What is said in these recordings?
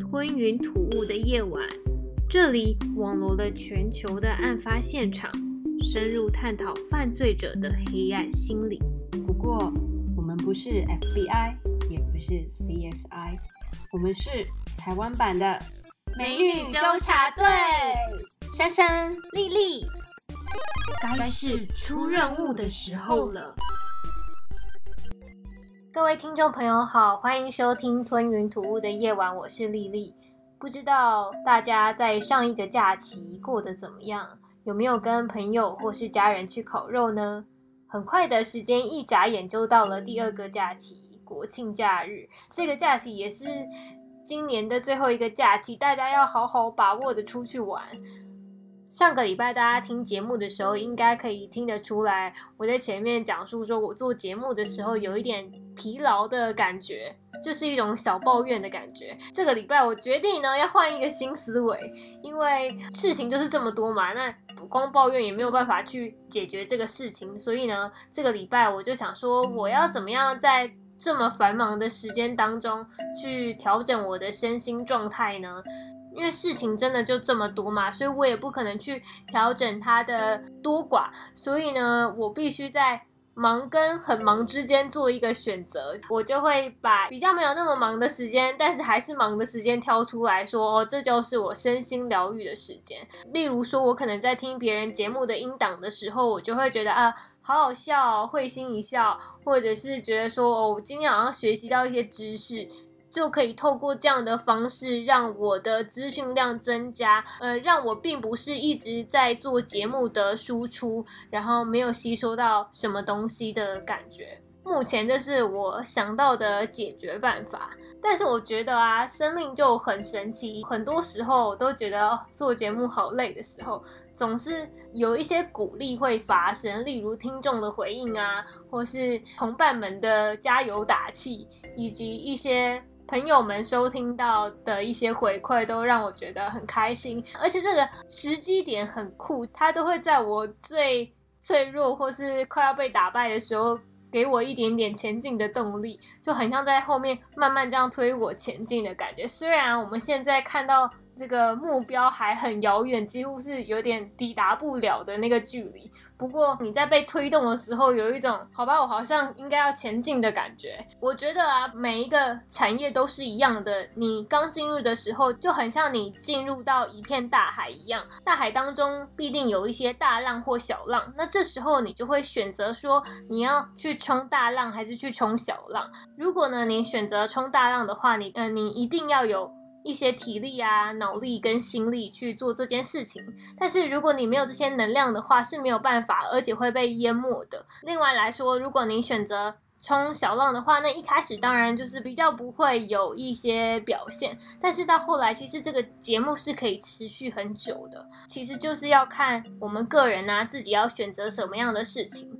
吞云吐雾的夜晚，这里网罗了全球的案发现场，深入探讨犯罪者的黑暗心理。不过，我们不是 FBI，也不是 CSI，我们是台湾版的美女纠察队。珊珊、丽丽，该是出任务的时候了。各位听众朋友好，欢迎收听《吞云吐雾的夜晚》，我是丽丽。不知道大家在上一个假期过得怎么样？有没有跟朋友或是家人去烤肉呢？很快的时间一眨眼就到了第二个假期——国庆假日。这个假期也是今年的最后一个假期，大家要好好把握的出去玩。上个礼拜大家听节目的时候，应该可以听得出来，我在前面讲述说我做节目的时候有一点疲劳的感觉，就是一种小抱怨的感觉。这个礼拜我决定呢要换一个新思维，因为事情就是这么多嘛，那光抱怨也没有办法去解决这个事情，所以呢，这个礼拜我就想说，我要怎么样在这么繁忙的时间当中去调整我的身心状态呢？因为事情真的就这么多嘛，所以我也不可能去调整它的多寡，所以呢，我必须在忙跟很忙之间做一个选择。我就会把比较没有那么忙的时间，但是还是忙的时间挑出来说，哦，这就是我身心疗愈的时间。例如说，我可能在听别人节目的音档的时候，我就会觉得啊，好好笑，会心一笑，或者是觉得说，哦，我今天好像学习到一些知识。就可以透过这样的方式让我的资讯量增加，呃，让我并不是一直在做节目的输出，然后没有吸收到什么东西的感觉。目前这是我想到的解决办法。但是我觉得啊，生命就很神奇，很多时候都觉得做节目好累的时候，总是有一些鼓励会发生，例如听众的回应啊，或是同伴们的加油打气，以及一些。朋友们收听到的一些回馈都让我觉得很开心，而且这个时机点很酷，它都会在我最脆弱或是快要被打败的时候，给我一点点前进的动力，就很像在后面慢慢这样推我前进的感觉。虽然我们现在看到。这个目标还很遥远，几乎是有点抵达不了的那个距离。不过你在被推动的时候，有一种好吧，我好像应该要前进的感觉。我觉得啊，每一个产业都是一样的。你刚进入的时候，就很像你进入到一片大海一样，大海当中必定有一些大浪或小浪。那这时候你就会选择说，你要去冲大浪还是去冲小浪？如果呢，你选择冲大浪的话，你嗯，你一定要有。一些体力啊、脑力跟心力去做这件事情，但是如果你没有这些能量的话，是没有办法，而且会被淹没的。另外来说，如果你选择冲小浪的话，那一开始当然就是比较不会有一些表现，但是到后来，其实这个节目是可以持续很久的。其实就是要看我们个人啊，自己要选择什么样的事情。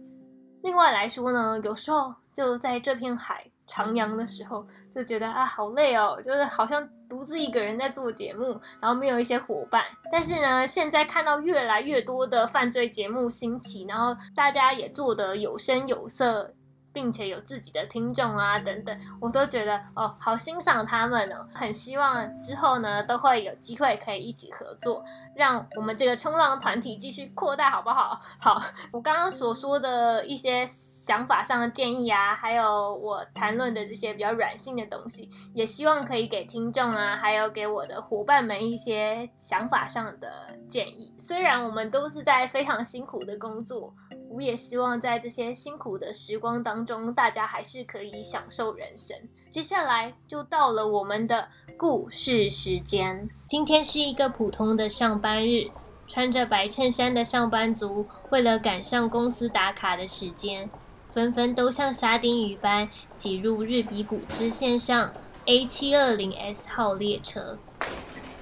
另外来说呢，有时候就在这片海。徜徉的时候就觉得啊好累哦，就是好像独自一个人在做节目，然后没有一些伙伴。但是呢，现在看到越来越多的犯罪节目兴起，然后大家也做得有声有色。并且有自己的听众啊，等等，我都觉得哦，好欣赏他们哦，很希望之后呢都会有机会可以一起合作，让我们这个冲浪团体继续扩大，好不好？好，我刚刚所说的一些想法上的建议啊，还有我谈论的这些比较软性的东西，也希望可以给听众啊，还有给我的伙伴们一些想法上的建议。虽然我们都是在非常辛苦的工作。我也希望在这些辛苦的时光当中，大家还是可以享受人生。接下来就到了我们的故事时间。今天是一个普通的上班日，穿着白衬衫的上班族为了赶上公司打卡的时间，纷纷都像沙丁鱼般挤入日比谷支线上 A 七二零 S 号列车。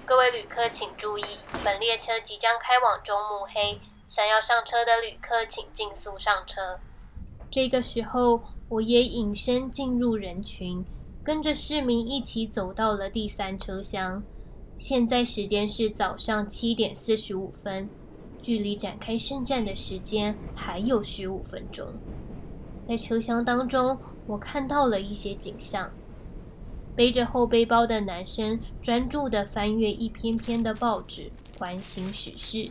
各位旅客请注意，本列车即将开往中目黑。想要上车的旅客，请尽速上车。这个时候，我也隐身进入人群，跟着市民一起走到了第三车厢。现在时间是早上七点四十五分，距离展开圣战的时间还有十五分钟。在车厢当中，我看到了一些景象。背着后背包的男生专注地翻阅一篇篇的报纸，关心时事。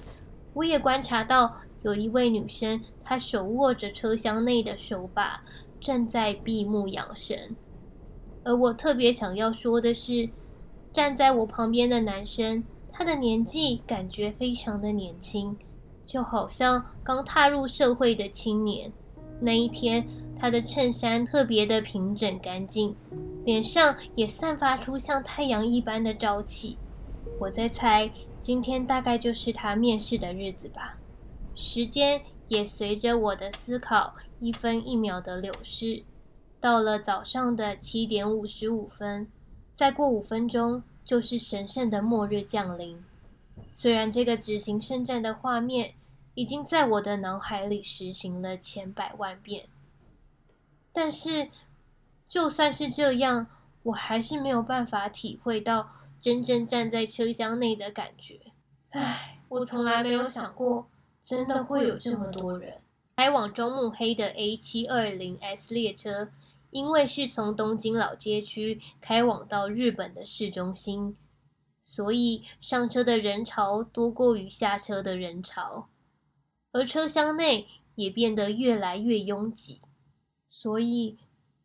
我也观察到有一位女生，她手握着车厢内的手把，正在闭目养神。而我特别想要说的是，站在我旁边的男生，他的年纪感觉非常的年轻，就好像刚踏入社会的青年。那一天，他的衬衫特别的平整干净，脸上也散发出像太阳一般的朝气。我在猜，今天大概就是他面试的日子吧。时间也随着我的思考一分一秒的流逝。到了早上的七点五十五分，再过五分钟就是神圣的末日降临。虽然这个执行圣战的画面已经在我的脑海里实行了千百万遍，但是就算是这样，我还是没有办法体会到真正站在车厢内的感觉。唉，我从来没有想过，真的会有这么多人。开往中目黑的 A 七二零 S 列车。因为是从东京老街区开往到日本的市中心，所以上车的人潮多过于下车的人潮，而车厢内也变得越来越拥挤，所以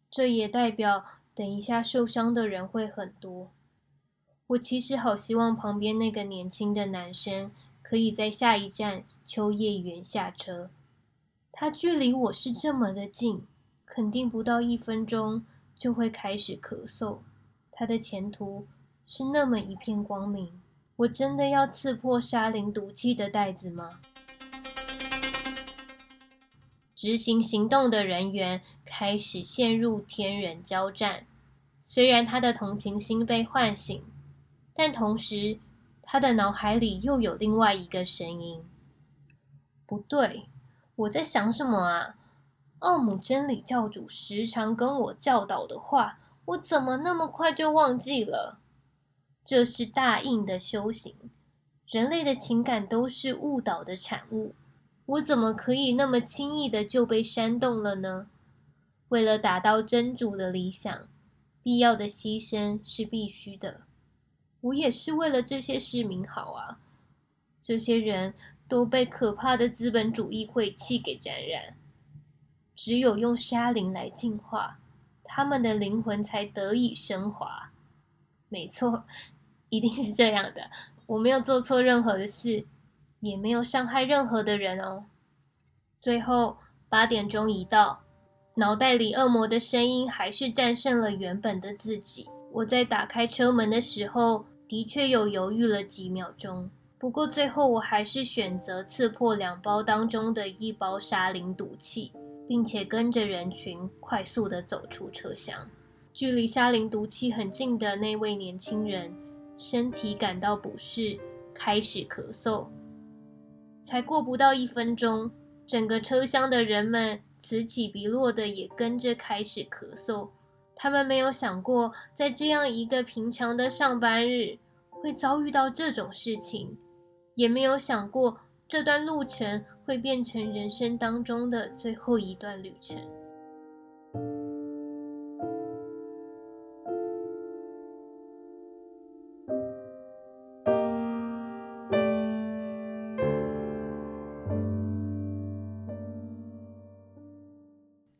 这也代表等一下受伤的人会很多。我其实好希望旁边那个年轻的男生可以在下一站秋叶原下车，他距离我是这么的近。肯定不到一分钟就会开始咳嗽，他的前途是那么一片光明。我真的要刺破沙林毒气的袋子吗？执行行动的人员开始陷入天人交战。虽然他的同情心被唤醒，但同时他的脑海里又有另外一个声音：不对，我在想什么啊？奥姆真理教主时常跟我教导的话，我怎么那么快就忘记了？这是大印的修行，人类的情感都是误导的产物，我怎么可以那么轻易的就被煽动了呢？为了达到真主的理想，必要的牺牲是必须的。我也是为了这些市民好啊！这些人都被可怕的资本主义晦气给沾染。只有用沙林来净化，他们的灵魂才得以升华。没错，一定是这样的。我没有做错任何的事，也没有伤害任何的人哦。最后八点钟一到，脑袋里恶魔的声音还是战胜了原本的自己。我在打开车门的时候，的确有犹豫了几秒钟。不过最后我还是选择刺破两包当中的一包沙林毒气。并且跟着人群快速的走出车厢，距离沙林毒气很近的那位年轻人身体感到不适，开始咳嗽。才过不到一分钟，整个车厢的人们此起彼落的也跟着开始咳嗽。他们没有想过，在这样一个平常的上班日会遭遇到这种事情，也没有想过这段路程。会变成人生当中的最后一段旅程。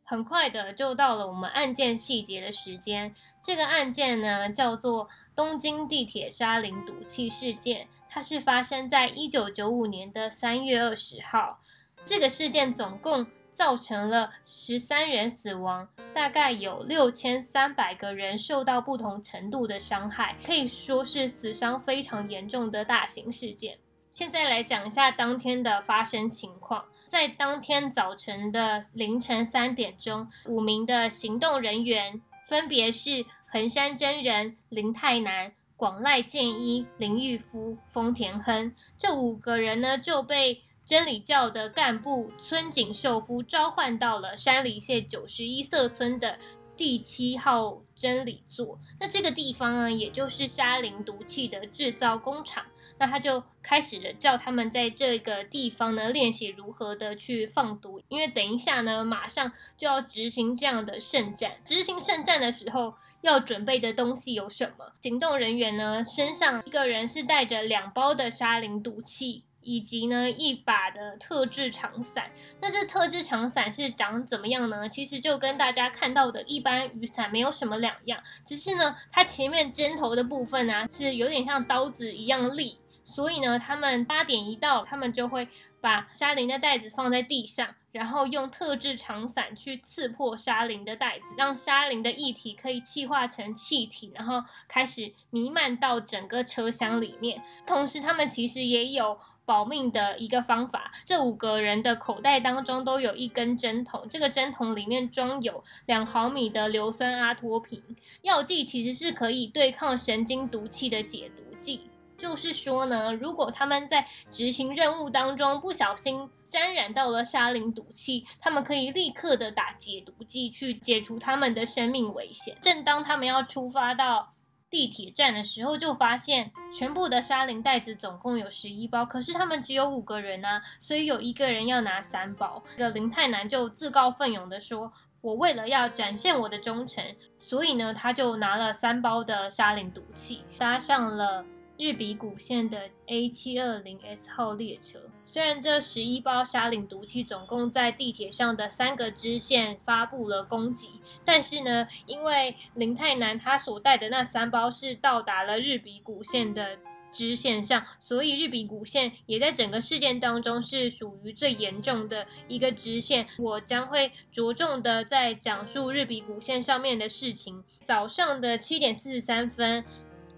很快的就到了我们案件细节的时间。这个案件呢，叫做东京地铁沙林毒气事件。它是发生在一九九五年的三月二十号。这个事件总共造成了十三人死亡，大概有六千三百个人受到不同程度的伤害，可以说是死伤非常严重的大型事件。现在来讲一下当天的发生情况。在当天早晨的凌晨三点钟，五名的行动人员分别是横山真人、林泰南。广濑健一、林玉夫、丰田亨这五个人呢，就被真理教的干部村井秀夫召唤到了山梨县九十一色村的第七号真理座。那这个地方呢，也就是沙林毒气的制造工厂。那他就开始了叫他们在这个地方呢练习如何的去放毒，因为等一下呢，马上就要执行这样的圣战。执行圣战的时候。要准备的东西有什么。行动人员呢，身上一个人是带着两包的沙林毒气。以及呢，一把的特制长伞。那这特制长伞是长怎么样呢？其实就跟大家看到的一般雨伞没有什么两样，只是呢，它前面尖头的部分呢是有点像刀子一样利。所以呢，他们八点一到，他们就会把沙林的袋子放在地上，然后用特制长伞去刺破沙林的袋子，让沙林的液体可以气化成气体，然后开始弥漫到整个车厢里面。同时，他们其实也有。保命的一个方法，这五个人的口袋当中都有一根针筒，这个针筒里面装有两毫米的硫酸阿托品药剂，其实是可以对抗神经毒气的解毒剂。就是说呢，如果他们在执行任务当中不小心沾染到了沙林毒气，他们可以立刻的打解毒剂去解除他们的生命危险。正当他们要出发到。地铁站的时候就发现，全部的沙林袋子总共有十一包，可是他们只有五个人啊，所以有一个人要拿三包。这个林泰南就自告奋勇的说：“我为了要展现我的忠诚，所以呢，他就拿了三包的沙林毒气，搭上了。”日比谷线的 A 七二零 S 号列车，虽然这十一包沙林毒气总共在地铁上的三个支线发布了攻击，但是呢，因为林泰南他所带的那三包是到达了日比谷线的支线上，所以日比谷线也在整个事件当中是属于最严重的一个支线。我将会着重的在讲述日比谷线上面的事情。早上的七点四十三分。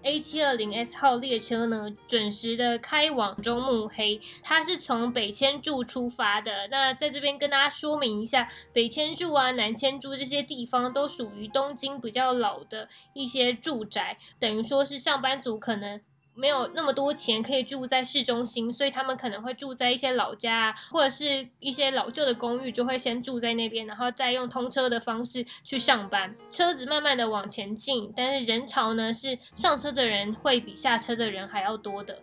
A 七二零 S 号列车呢，准时的开往中目黑，它是从北千住出发的。那在这边跟大家说明一下，北千住啊、南千住这些地方都属于东京比较老的一些住宅，等于说是上班族可能。没有那么多钱可以住在市中心，所以他们可能会住在一些老家或者是一些老旧的公寓，就会先住在那边，然后再用通车的方式去上班。车子慢慢的往前进，但是人潮呢是上车的人会比下车的人还要多的。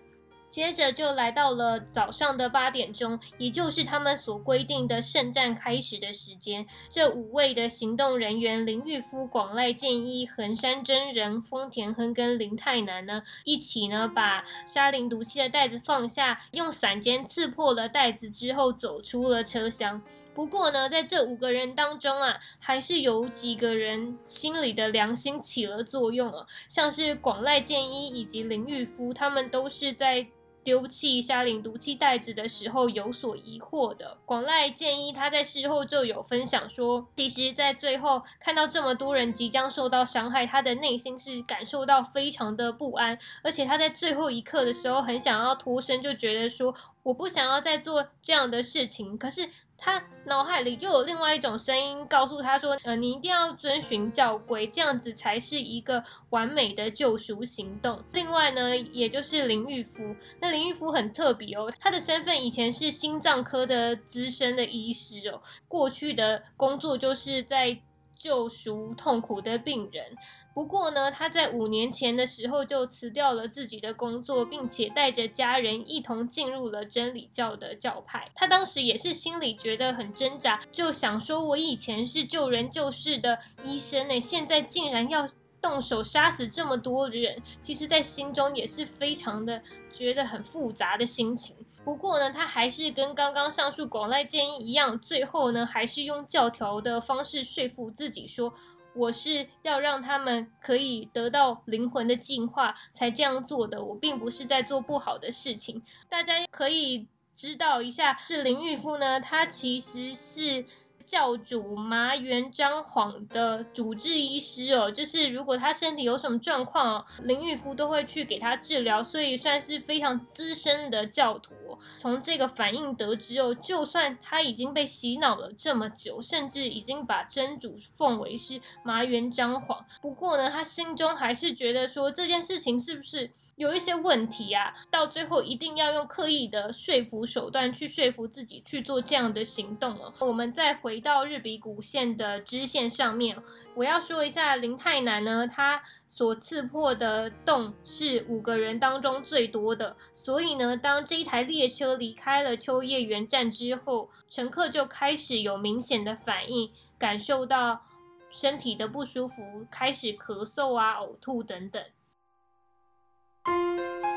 接着就来到了早上的八点钟，也就是他们所规定的圣战开始的时间。这五位的行动人员林玉夫、广濑健一、横山真人、丰田亨跟林泰南呢，一起呢把沙林毒气的袋子放下，用伞尖刺破了袋子之后，走出了车厢。不过呢，在这五个人当中啊，还是有几个人心里的良心起了作用啊，像是广濑健一以及林玉夫，他们都是在。丢弃沙林毒气袋子的时候有所疑惑的广濑建一，他在事后就有分享说，其实，在最后看到这么多人即将受到伤害，他的内心是感受到非常的不安，而且他在最后一刻的时候很想要脱身，就觉得说，我不想要再做这样的事情，可是。他脑海里又有另外一种声音告诉他说：“呃，你一定要遵循教规，这样子才是一个完美的救赎行动。”另外呢，也就是林玉夫，那林玉夫很特别哦，他的身份以前是心脏科的资深的医师哦，过去的工作就是在救赎痛苦的病人。不过呢，他在五年前的时候就辞掉了自己的工作，并且带着家人一同进入了真理教的教派。他当时也是心里觉得很挣扎，就想说：“我以前是救人救世的医生呢，现在竟然要动手杀死这么多人。”其实，在心中也是非常的觉得很复杂的心情。不过呢，他还是跟刚刚上述广濑建议一样，最后呢，还是用教条的方式说服自己说。我是要让他们可以得到灵魂的进化才这样做的，我并不是在做不好的事情。大家可以知道一下，是林玉夫呢，他其实是。教主麻原彰晃的主治医师哦，就是如果他身体有什么状况哦，林玉夫都会去给他治疗，所以算是非常资深的教徒。从这个反应得知哦，就算他已经被洗脑了这么久，甚至已经把真主奉为是麻原彰晃，不过呢，他心中还是觉得说这件事情是不是？有一些问题啊，到最后一定要用刻意的说服手段去说服自己去做这样的行动哦。我们再回到日比谷线的支线上面，我要说一下林太南呢，他所刺破的洞是五个人当中最多的，所以呢，当这一台列车离开了秋叶原站之后，乘客就开始有明显的反应，感受到。身体的不舒服，开始咳嗽啊、呕吐等等。Thank you.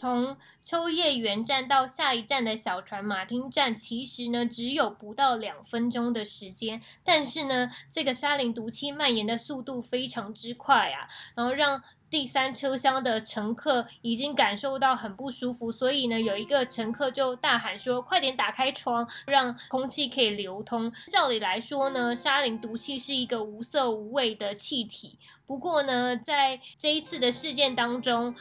从秋叶原站到下一站的小船马町站，其实呢只有不到两分钟的时间，但是呢，这个沙林毒气蔓延的速度非常之快啊，然后让第三车厢的乘客已经感受到很不舒服，所以呢，有一个乘客就大喊说：“快点打开窗，让空气可以流通。”照理来说呢，沙林毒气是一个无色无味的气体，不过呢，在这一次的事件当中。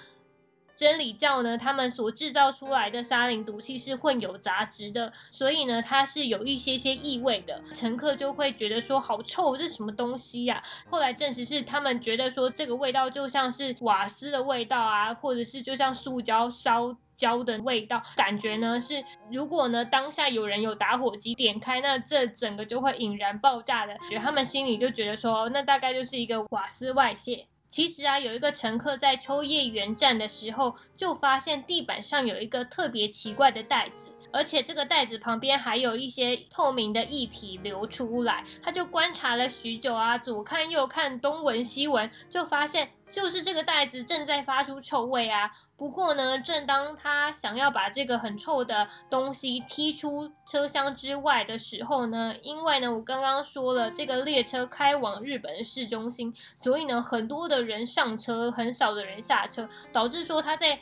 真理教呢，他们所制造出来的沙林毒气是混有杂质的，所以呢，它是有一些些异味的。乘客就会觉得说好臭，这是什么东西呀？后来证实是他们觉得说这个味道就像是瓦斯的味道啊，或者是就像塑胶烧焦的味道，感觉呢是如果呢当下有人有打火机点开，那这整个就会引燃爆炸的。觉得他们心里就觉得说，那大概就是一个瓦斯外泄。其实啊，有一个乘客在秋叶原站的时候，就发现地板上有一个特别奇怪的袋子，而且这个袋子旁边还有一些透明的液体流出来。他就观察了许久啊，左看右看，东闻西闻，就发现。就是这个袋子正在发出臭味啊！不过呢，正当他想要把这个很臭的东西踢出车厢之外的时候呢，因为呢，我刚刚说了，这个列车开往日本市中心，所以呢，很多的人上车，很少的人下车，导致说他在。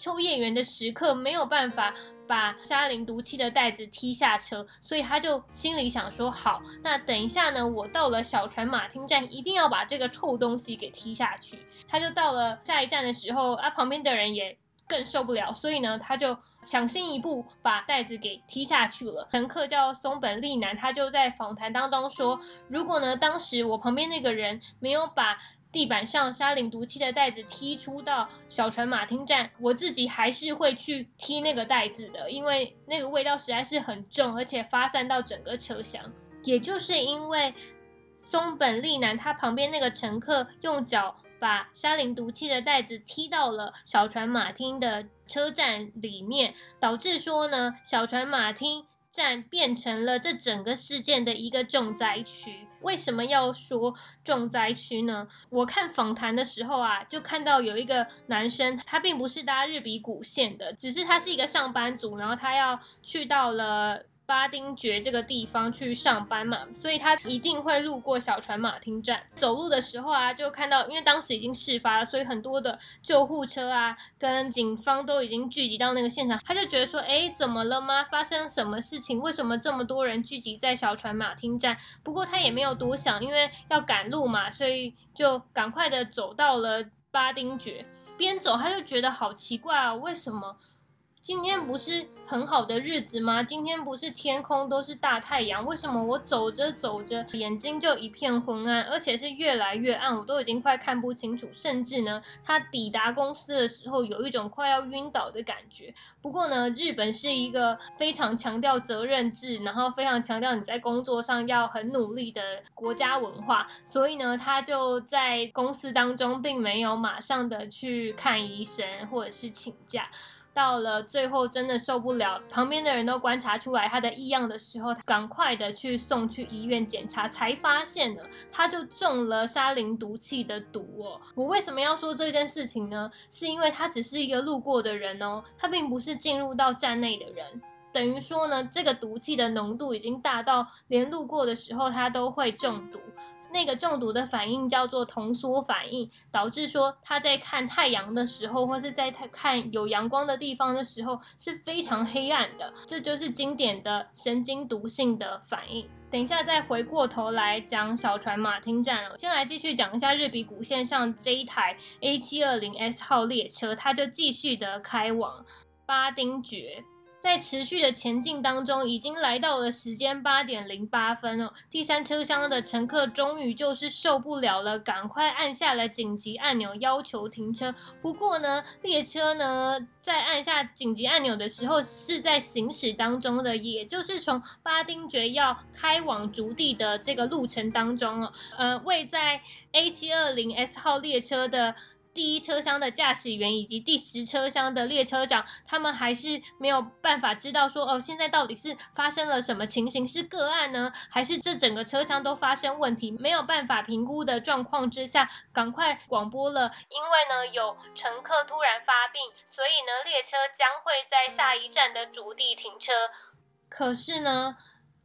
秋叶原的时刻没有办法把沙林毒气的袋子踢下车，所以他就心里想说：好，那等一下呢，我到了小船马町站，一定要把这个臭东西给踢下去。他就到了下一站的时候，啊，旁边的人也更受不了，所以呢，他就抢先一步把袋子给踢下去了。乘客叫松本利男，他就在访谈当中说：如果呢，当时我旁边那个人没有把。地板上沙林毒气的袋子踢出到小船马町站，我自己还是会去踢那个袋子的，因为那个味道实在是很重，而且发散到整个车厢。也就是因为松本利男他旁边那个乘客用脚把沙林毒气的袋子踢到了小船马町的车站里面，导致说呢，小船马町。站变成了这整个事件的一个重灾区。为什么要说重灾区呢？我看访谈的时候啊，就看到有一个男生，他并不是搭日比谷线的，只是他是一个上班族，然后他要去到了。巴丁爵这个地方去上班嘛，所以他一定会路过小船马町站。走路的时候啊，就看到，因为当时已经事发了，所以很多的救护车啊，跟警方都已经聚集到那个现场。他就觉得说，哎，怎么了吗？发生什么事情？为什么这么多人聚集在小船马町站？不过他也没有多想，因为要赶路嘛，所以就赶快的走到了巴丁爵。边走他就觉得好奇怪啊，为什么？今天不是很好的日子吗？今天不是天空都是大太阳，为什么我走着走着眼睛就一片昏暗，而且是越来越暗，我都已经快看不清楚，甚至呢，他抵达公司的时候有一种快要晕倒的感觉。不过呢，日本是一个非常强调责任制，然后非常强调你在工作上要很努力的国家文化，所以呢，他就在公司当中并没有马上的去看医生或者是请假。到了最后真的受不了，旁边的人都观察出来他的异样的时候，他赶快的去送去医院检查，才发现呢，他就中了沙林毒气的毒哦。我为什么要说这件事情呢？是因为他只是一个路过的人哦，他并不是进入到站内的人。等于说呢，这个毒气的浓度已经大到连路过的时候它都会中毒。那个中毒的反应叫做瞳缩反应，导致说他在看太阳的时候，或是在他看有阳光的地方的时候是非常黑暗的。这就是经典的神经毒性的反应。等一下再回过头来讲小船马汀站了，先来继续讲一下日比谷线上这一台 A 七二零 S 号列车，它就继续的开往巴丁爵。在持续的前进当中，已经来到了时间八点零八分哦。第三车厢的乘客终于就是受不了了，赶快按下了紧急按钮，要求停车。不过呢，列车呢在按下紧急按钮的时候是在行驶当中的，也就是从巴丁爵要开往竹地的这个路程当中哦。呃，位在 A 七二零 S 号列车的。第一车厢的驾驶员以及第十车厢的列车长，他们还是没有办法知道说哦，现在到底是发生了什么情形，是个案呢，还是这整个车厢都发生问题？没有办法评估的状况之下，赶快广播了，因为呢有乘客突然发病，所以呢列车将会在下一站的主地停车。可是呢？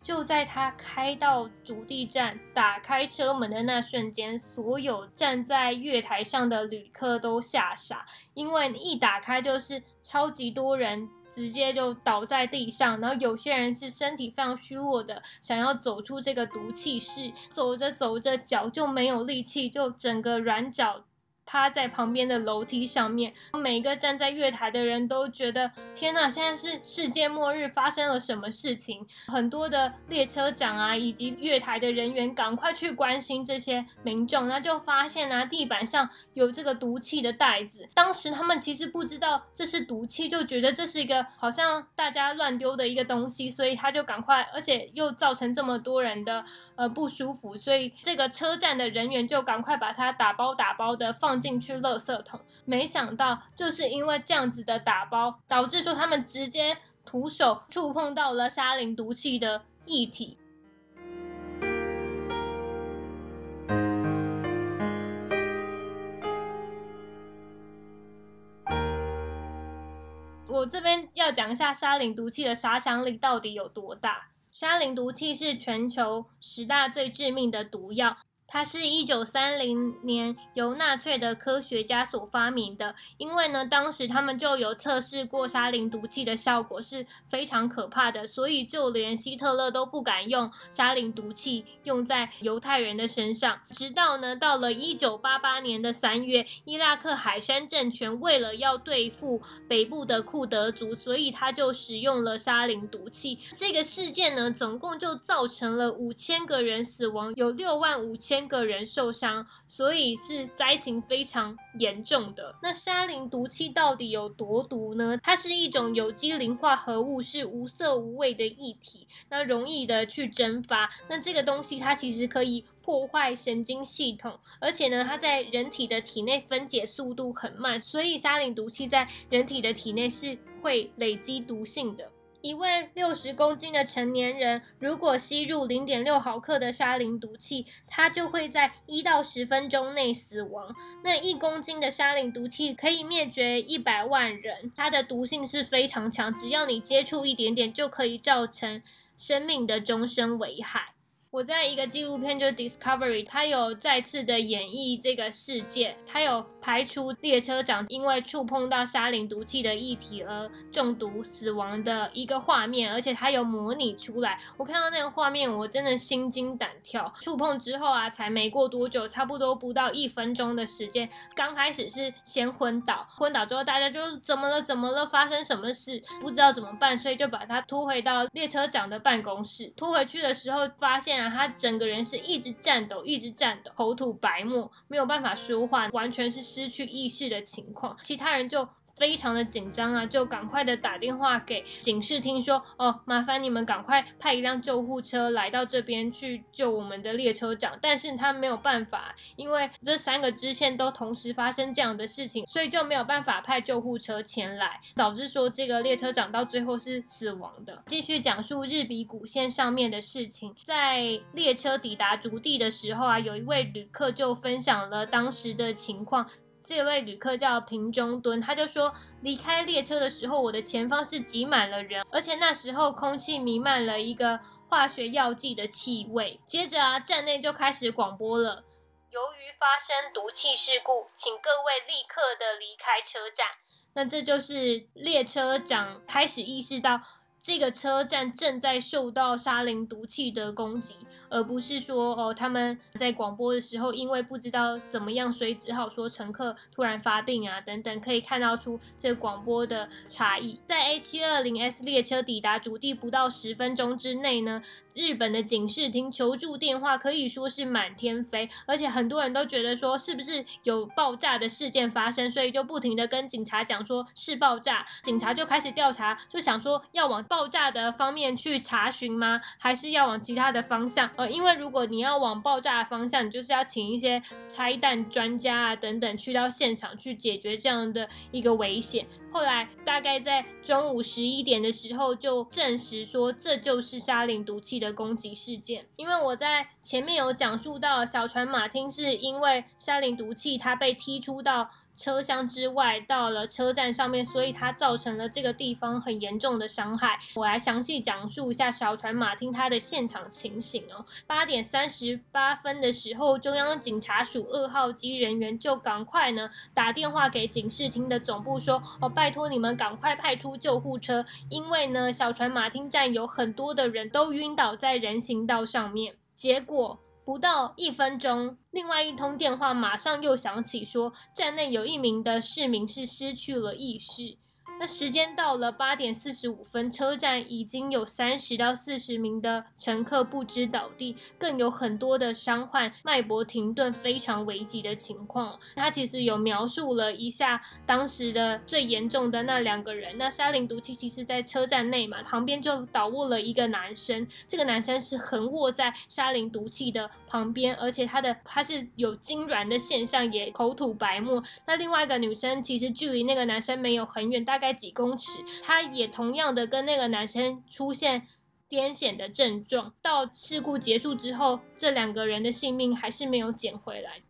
就在他开到主地站，打开车门的那瞬间，所有站在月台上的旅客都吓傻，因为一打开就是超级多人，直接就倒在地上，然后有些人是身体非常虚弱的，想要走出这个毒气室，走着走着脚就没有力气，就整个软脚。趴在旁边的楼梯上面，每一个站在月台的人都觉得天呐，现在是世界末日，发生了什么事情？很多的列车长啊，以及月台的人员赶快去关心这些民众，那就发现啊，地板上有这个毒气的袋子。当时他们其实不知道这是毒气，就觉得这是一个好像大家乱丢的一个东西，所以他就赶快，而且又造成这么多人的呃不舒服，所以这个车站的人员就赶快把它打包打包的放。放进去垃圾桶，没想到就是因为这样子的打包，导致说他们直接徒手触碰到了沙林毒气的液体。我这边要讲一下沙林毒气的杀伤力到底有多大。沙林毒气是全球十大最致命的毒药。它是一九三零年由纳粹的科学家所发明的，因为呢，当时他们就有测试过沙林毒气的效果是非常可怕的，所以就连希特勒都不敢用沙林毒气用在犹太人的身上。直到呢，到了一九八八年的三月，伊拉克海山政权为了要对付北部的库德族，所以他就使用了沙林毒气。这个事件呢，总共就造成了五千个人死亡，有六万五千。个人受伤，所以是灾情非常严重的。那沙林毒气到底有多毒呢？它是一种有机磷化合物，是无色无味的液体，那容易的去蒸发。那这个东西它其实可以破坏神经系统，而且呢，它在人体的体内分解速度很慢，所以沙林毒气在人体的体内是会累积毒性的。一位六十公斤的成年人，如果吸入零点六毫克的沙林毒气，他就会在一到十分钟内死亡。那一公斤的沙林毒气可以灭绝一百万人，它的毒性是非常强，只要你接触一点点，就可以造成生命的终身危害。我在一个纪录片，就是 Discovery，他有再次的演绎这个事件，他有排除列车长因为触碰到沙林毒气的液体而中毒死亡的一个画面，而且他有模拟出来。我看到那个画面，我真的心惊胆跳。触碰之后啊，才没过多久，差不多不到一分钟的时间，刚开始是先昏倒，昏倒之后大家就是怎么了？怎么了？发生什么事？不知道怎么办，所以就把他拖回到列车长的办公室。拖回去的时候，发现。他整个人是一直颤抖，一直颤抖，口吐白沫，没有办法说话，完全是失去意识的情况。其他人就。非常的紧张啊，就赶快的打电话给警视厅说，哦，麻烦你们赶快派一辆救护车来到这边去救我们的列车长。但是他没有办法，因为这三个支线都同时发生这样的事情，所以就没有办法派救护车前来，导致说这个列车长到最后是死亡的。继续讲述日比谷线上面的事情，在列车抵达竹地的时候啊，有一位旅客就分享了当时的情况。这位旅客叫平中敦，他就说，离开列车的时候，我的前方是挤满了人，而且那时候空气弥漫了一个化学药剂的气味。接着啊，站内就开始广播了，由于发生毒气事故，请各位立刻的离开车站。那这就是列车长开始意识到。这个车站正在受到沙林毒气的攻击，而不是说哦他们在广播的时候因为不知道怎么样，所以只好说乘客突然发病啊等等，可以看到出这广播的差异。在 A 七二零 S 列车抵达主地不到十分钟之内呢，日本的警视厅求助电话可以说是满天飞，而且很多人都觉得说是不是有爆炸的事件发生，所以就不停的跟警察讲说是爆炸，警察就开始调查，就想说要往爆炸的方面去查询吗？还是要往其他的方向？呃，因为如果你要往爆炸的方向，你就是要请一些拆弹专家啊等等去到现场去解决这样的一个危险。后来大概在中午十一点的时候，就证实说这就是沙林毒气的攻击事件。因为我在前面有讲述到，小船马汀是因为沙林毒气，他被踢出到。车厢之外，到了车站上面，所以它造成了这个地方很严重的伤害。我来详细讲述一下小船马汀它的现场情形哦。八点三十八分的时候，中央警察署二号机人员就赶快呢打电话给警视厅的总部说：“哦，拜托你们赶快派出救护车，因为呢小船马汀站有很多的人都晕倒在人行道上面。”结果。不到一分钟，另外一通电话马上又响起，说站内有一名的市民是失去了意识。那时间到了八点四十五分，车站已经有三十到四十名的乘客不知倒地，更有很多的伤患，脉搏停顿，非常危急的情况。他其实有描述了一下当时的最严重的那两个人。那沙林毒气其实在车站内嘛，旁边就倒卧了一个男生，这个男生是横卧在沙林毒气的旁边，而且他的他是有痉挛的现象，也口吐白沫。那另外一个女生其实距离那个男生没有很远，大概。几公尺，他也同样的跟那个男生出现癫痫的症状。到事故结束之后，这两个人的性命还是没有捡回来。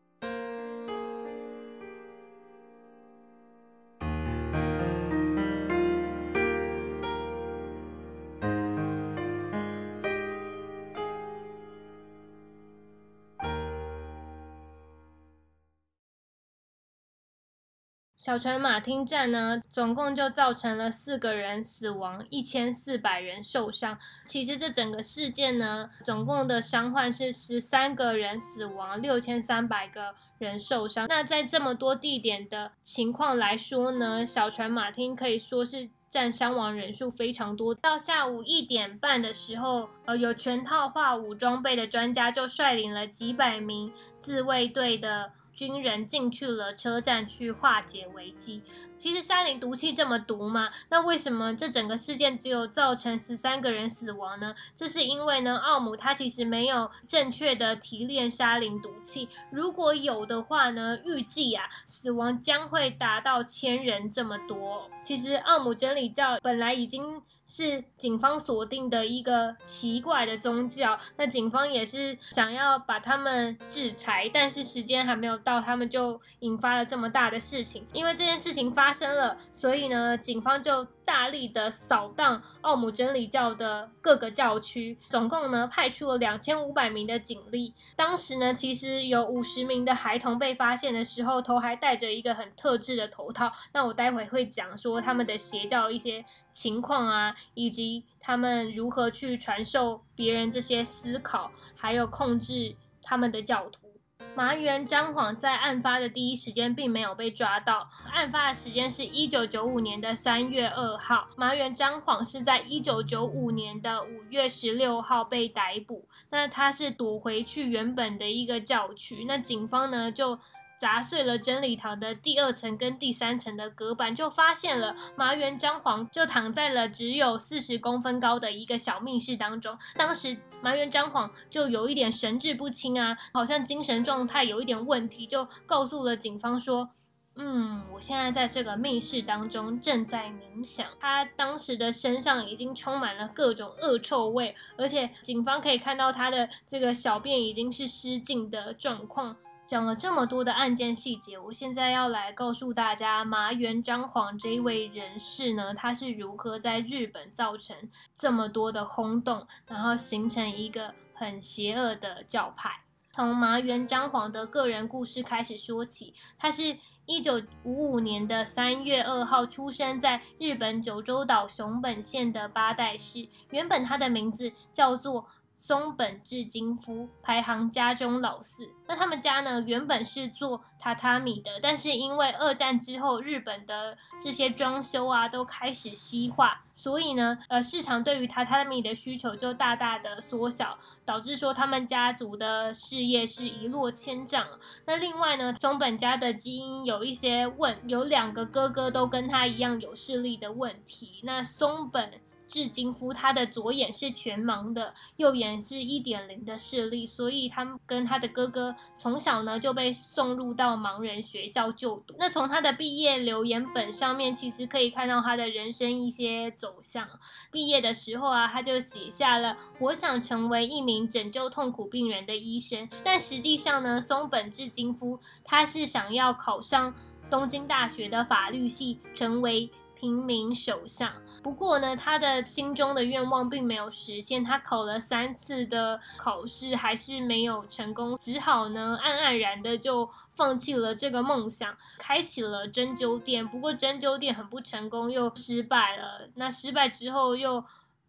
小船马汀站呢，总共就造成了四个人死亡，一千四百人受伤。其实这整个事件呢，总共的伤患是十三个人死亡，六千三百个人受伤。那在这么多地点的情况来说呢，小船马汀可以说是占伤亡人数非常多。到下午一点半的时候，呃，有全套化武装备的专家就率领了几百名自卫队的。军人进去了车站去化解危机。其实沙林毒气这么毒吗？那为什么这整个事件只有造成十三个人死亡呢？这是因为呢，奥姆他其实没有正确的提炼沙林毒气。如果有的话呢，预计啊，死亡将会达到千人这么多。其实奥姆真理教本来已经是警方锁定的一个奇怪的宗教，那警方也是想要把他们制裁，但是时间还没有到，他们就引发了这么大的事情。因为这件事情发。生了，所以呢，警方就大力的扫荡奥姆真理教的各个教区，总共呢派出了两千五百名的警力。当时呢，其实有五十名的孩童被发现的时候，头还戴着一个很特制的头套。那我待会会讲说他们的邪教一些情况啊，以及他们如何去传授别人这些思考，还有控制他们的教徒。麻原张晃在案发的第一时间并没有被抓到。案发的时间是一九九五年的三月二号，麻原张晃是在一九九五年的五月十六号被逮捕。那他是躲回去原本的一个教区，那警方呢就。砸碎了真理堂的第二层跟第三层的隔板，就发现了麻原彰晃就躺在了只有四十公分高的一个小密室当中。当时麻原彰晃就有一点神志不清啊，好像精神状态有一点问题，就告诉了警方说：“嗯，我现在在这个密室当中正在冥想。”他当时的身上已经充满了各种恶臭味，而且警方可以看到他的这个小便已经是失禁的状况。讲了这么多的案件细节，我现在要来告诉大家，麻原彰晃这一位人士呢，他是如何在日本造成这么多的轰动，然后形成一个很邪恶的教派。从麻原彰晃的个人故事开始说起。他是一九五五年的三月二号出生在日本九州岛熊本县的八代市。原本他的名字叫做。松本智金夫排行家中老四。那他们家呢，原本是做榻榻米的，但是因为二战之后，日本的这些装修啊都开始西化，所以呢，呃，市场对于榻榻米的需求就大大的缩小，导致说他们家族的事业是一落千丈。那另外呢，松本家的基因有一些问，有两个哥哥都跟他一样有视力的问题。那松本。智金夫他的左眼是全盲的，右眼是一点零的视力，所以他跟他的哥哥从小呢就被送入到盲人学校就读。那从他的毕业留言本上面，其实可以看到他的人生一些走向。毕业的时候啊，他就写下了“我想成为一名拯救痛苦病人的医生”，但实际上呢，松本智金夫他是想要考上东京大学的法律系，成为。平民首相。不过呢，他的心中的愿望并没有实现。他考了三次的考试，还是没有成功，只好呢，黯黯然的就放弃了这个梦想，开启了针灸店。不过针灸店很不成功，又失败了。那失败之后又。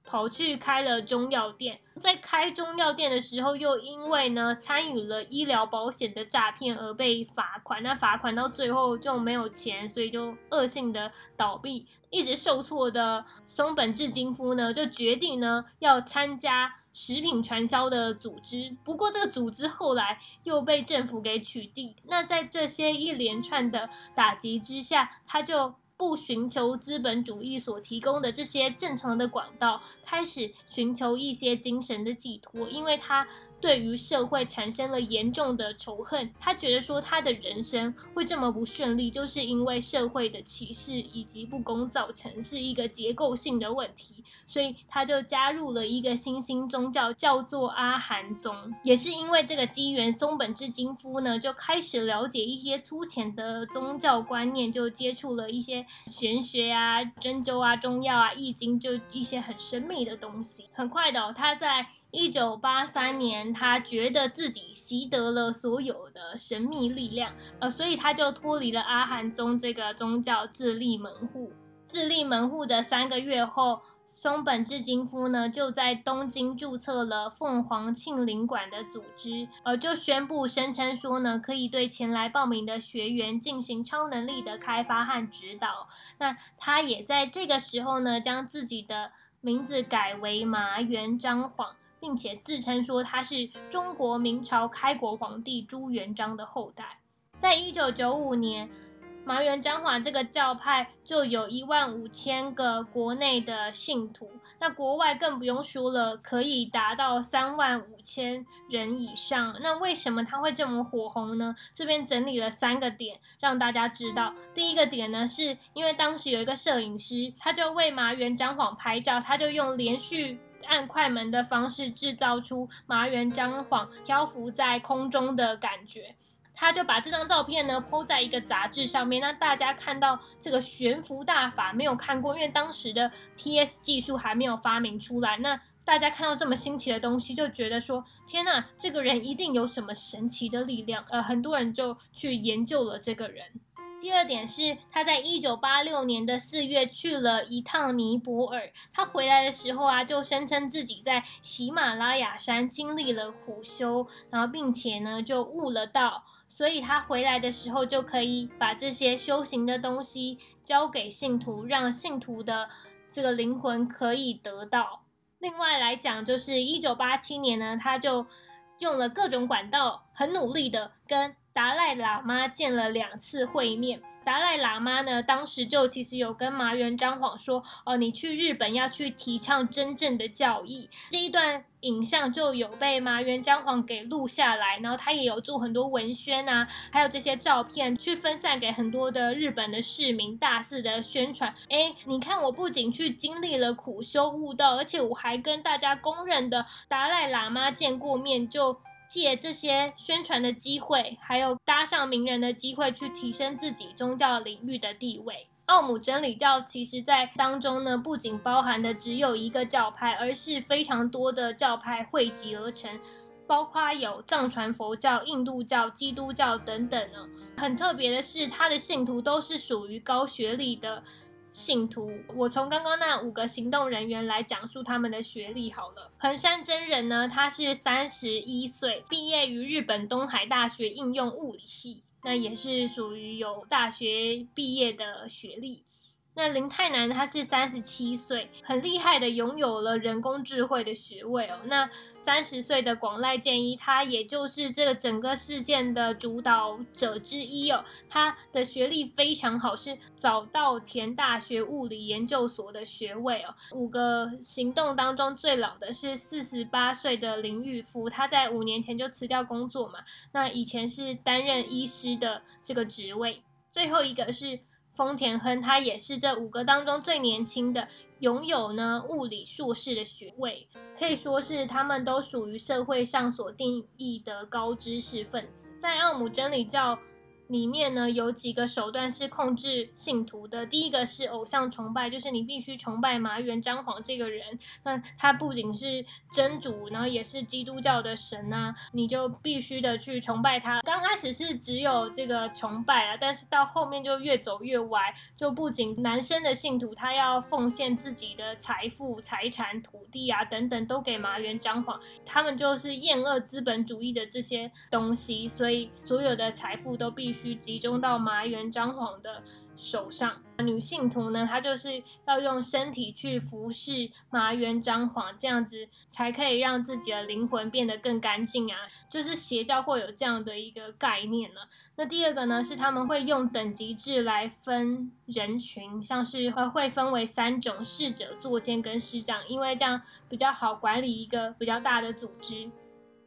跑去开了中药店，在开中药店的时候，又因为呢参与了医疗保险的诈骗而被罚款。那罚款到最后就没有钱，所以就恶性的倒闭。一直受挫的松本智金夫呢，就决定呢要参加食品传销的组织。不过这个组织后来又被政府给取缔。那在这些一连串的打击之下，他就。不寻求资本主义所提供的这些正常的管道，开始寻求一些精神的寄托，因为他。对于社会产生了严重的仇恨，他觉得说他的人生会这么不顺利，就是因为社会的歧视以及不公造成，是一个结构性的问题，所以他就加入了一个新兴宗教，叫做阿含宗。也是因为这个机缘，松本智金夫呢就开始了解一些粗浅的宗教观念，就接触了一些玄学啊、针灸啊、中药啊、易经，就一些很神秘的东西。很快的，他在。一九八三年，他觉得自己习得了所有的神秘力量，呃，所以他就脱离了阿含宗这个宗教，自立门户。自立门户的三个月后，松本智金夫呢就在东京注册了凤凰庆龄馆的组织，呃，就宣布声称说呢，可以对前来报名的学员进行超能力的开发和指导。那他也在这个时候呢，将自己的名字改为麻原彰晃。并且自称说他是中国明朝开国皇帝朱元璋的后代。在一九九五年，麻原彰晃这个教派就有一万五千个国内的信徒，那国外更不用说了，可以达到三万五千人以上。那为什么他会这么火红呢？这边整理了三个点让大家知道。第一个点呢，是因为当时有一个摄影师，他就为麻原彰晃拍照，他就用连续。按快门的方式制造出麻原彰晃漂浮在空中的感觉，他就把这张照片呢铺在一个杂志上面，那大家看到这个悬浮大法没有看过，因为当时的 PS 技术还没有发明出来，那大家看到这么新奇的东西，就觉得说天呐，这个人一定有什么神奇的力量，呃，很多人就去研究了这个人。第二点是，他在一九八六年的四月去了一趟尼泊尔。他回来的时候啊，就声称自己在喜马拉雅山经历了苦修，然后并且呢就悟了道，所以他回来的时候就可以把这些修行的东西交给信徒，让信徒的这个灵魂可以得到。另外来讲，就是一九八七年呢，他就用了各种管道，很努力的跟。达赖喇嘛见了两次会面，达赖喇嘛呢，当时就其实有跟麻原彰晃说，哦，你去日本要去提倡真正的教义。这一段影像就有被麻原彰晃给录下来，然后他也有做很多文宣啊，还有这些照片去分散给很多的日本的市民，大肆的宣传。哎，你看我不仅去经历了苦修悟道，而且我还跟大家公认的达赖喇嘛见过面，就。借这些宣传的机会，还有搭上名人的机会，去提升自己宗教领域的地位。奥姆真理教其实在当中呢，不仅包含的只有一个教派，而是非常多的教派汇集而成。包括有藏传佛教、印度教、基督教等等呢。很特别的是，他的信徒都是属于高学历的信徒。我从刚刚那五个行动人员来讲述他们的学历好了。横山真人呢，他是三十一岁，毕业于日本东海大学应用物理系，那也是属于有大学毕业的学历。那林泰南他是三十七岁，很厉害的，拥有了人工智慧的学位哦。那三十岁的广濑健一，他也就是这个整个事件的主导者之一哦。他的学历非常好，是早稻田大学物理研究所的学位哦。五个行动当中最老的是四十八岁的林玉夫，他在五年前就辞掉工作嘛。那以前是担任医师的这个职位。最后一个是。丰田亨，他也是这五个当中最年轻的，拥有呢物理硕士的学位，可以说是他们都属于社会上所定义的高知识分子，在奥姆真理教。里面呢有几个手段是控制信徒的。第一个是偶像崇拜，就是你必须崇拜麻原彰晃这个人。那他不仅是真主，然后也是基督教的神啊，你就必须的去崇拜他。刚开始是只有这个崇拜啊，但是到后面就越走越歪，就不仅男生的信徒他要奉献自己的财富、财产、土地啊等等都给麻原彰晃，他们就是厌恶资本主义的这些东西，所以所有的财富都必。须集中到麻原彰晃的手上。女信徒呢，她就是要用身体去服侍麻原彰晃，这样子才可以让自己的灵魂变得更干净啊。就是邪教会有这样的一个概念呢。那第二个呢，是他们会用等级制来分人群，像是会会分为三种：侍者、坐监跟师长，因为这样比较好管理一个比较大的组织。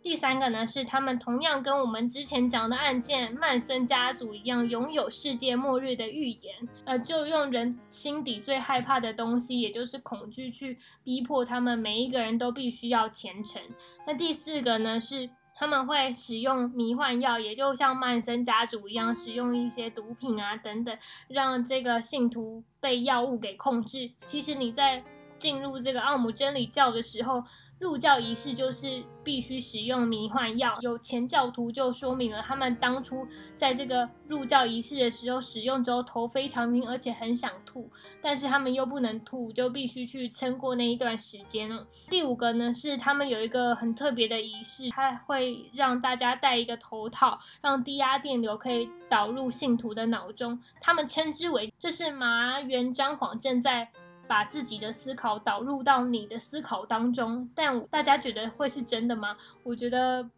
第三个呢，是他们同样跟我们之前讲的案件曼森家族一样，拥有世界末日的预言，呃，就用人心底最害怕的东西，也就是恐惧，去逼迫他们每一个人都必须要虔诚。那第四个呢，是他们会使用迷幻药，也就像曼森家族一样，使用一些毒品啊等等，让这个信徒被药物给控制。其实你在进入这个奥姆真理教的时候。入教仪式就是必须使用迷幻药，有前教徒就说明了，他们当初在这个入教仪式的时候使用之后头非常晕，而且很想吐，但是他们又不能吐，就必须去撑过那一段时间了。第五个呢是他们有一个很特别的仪式，他会让大家戴一个头套，让低压电流可以导入信徒的脑中，他们称之为这是麻原彰晃正在。把自己的思考导入到你的思考当中，但大家觉得会是真的吗？我觉得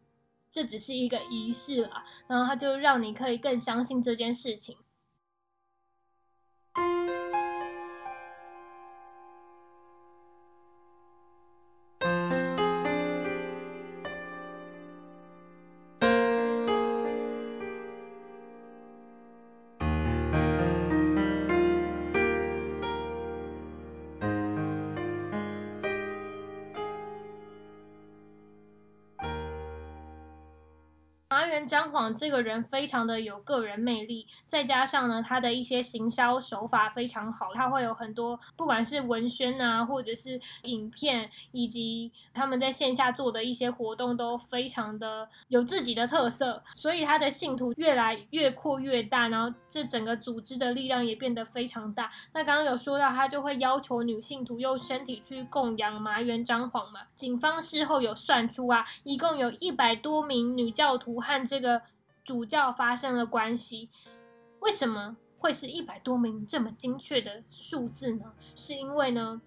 这只是一个仪式啦，然后他就让你可以更相信这件事情。张晃这个人非常的有个人魅力，再加上呢，他的一些行销手法非常好，他会有很多不管是文宣啊，或者是影片，以及他们在线下做的一些活动都非常的有自己的特色，所以他的信徒越来越扩越大，然后这整个组织的力量也变得非常大。那刚刚有说到，他就会要求女信徒用身体去供养麻原张晃嘛？警方事后有算出啊，一共有一百多名女教徒和这个主教发生了关系，为什么会是一百多名这么精确的数字呢？是因为呢，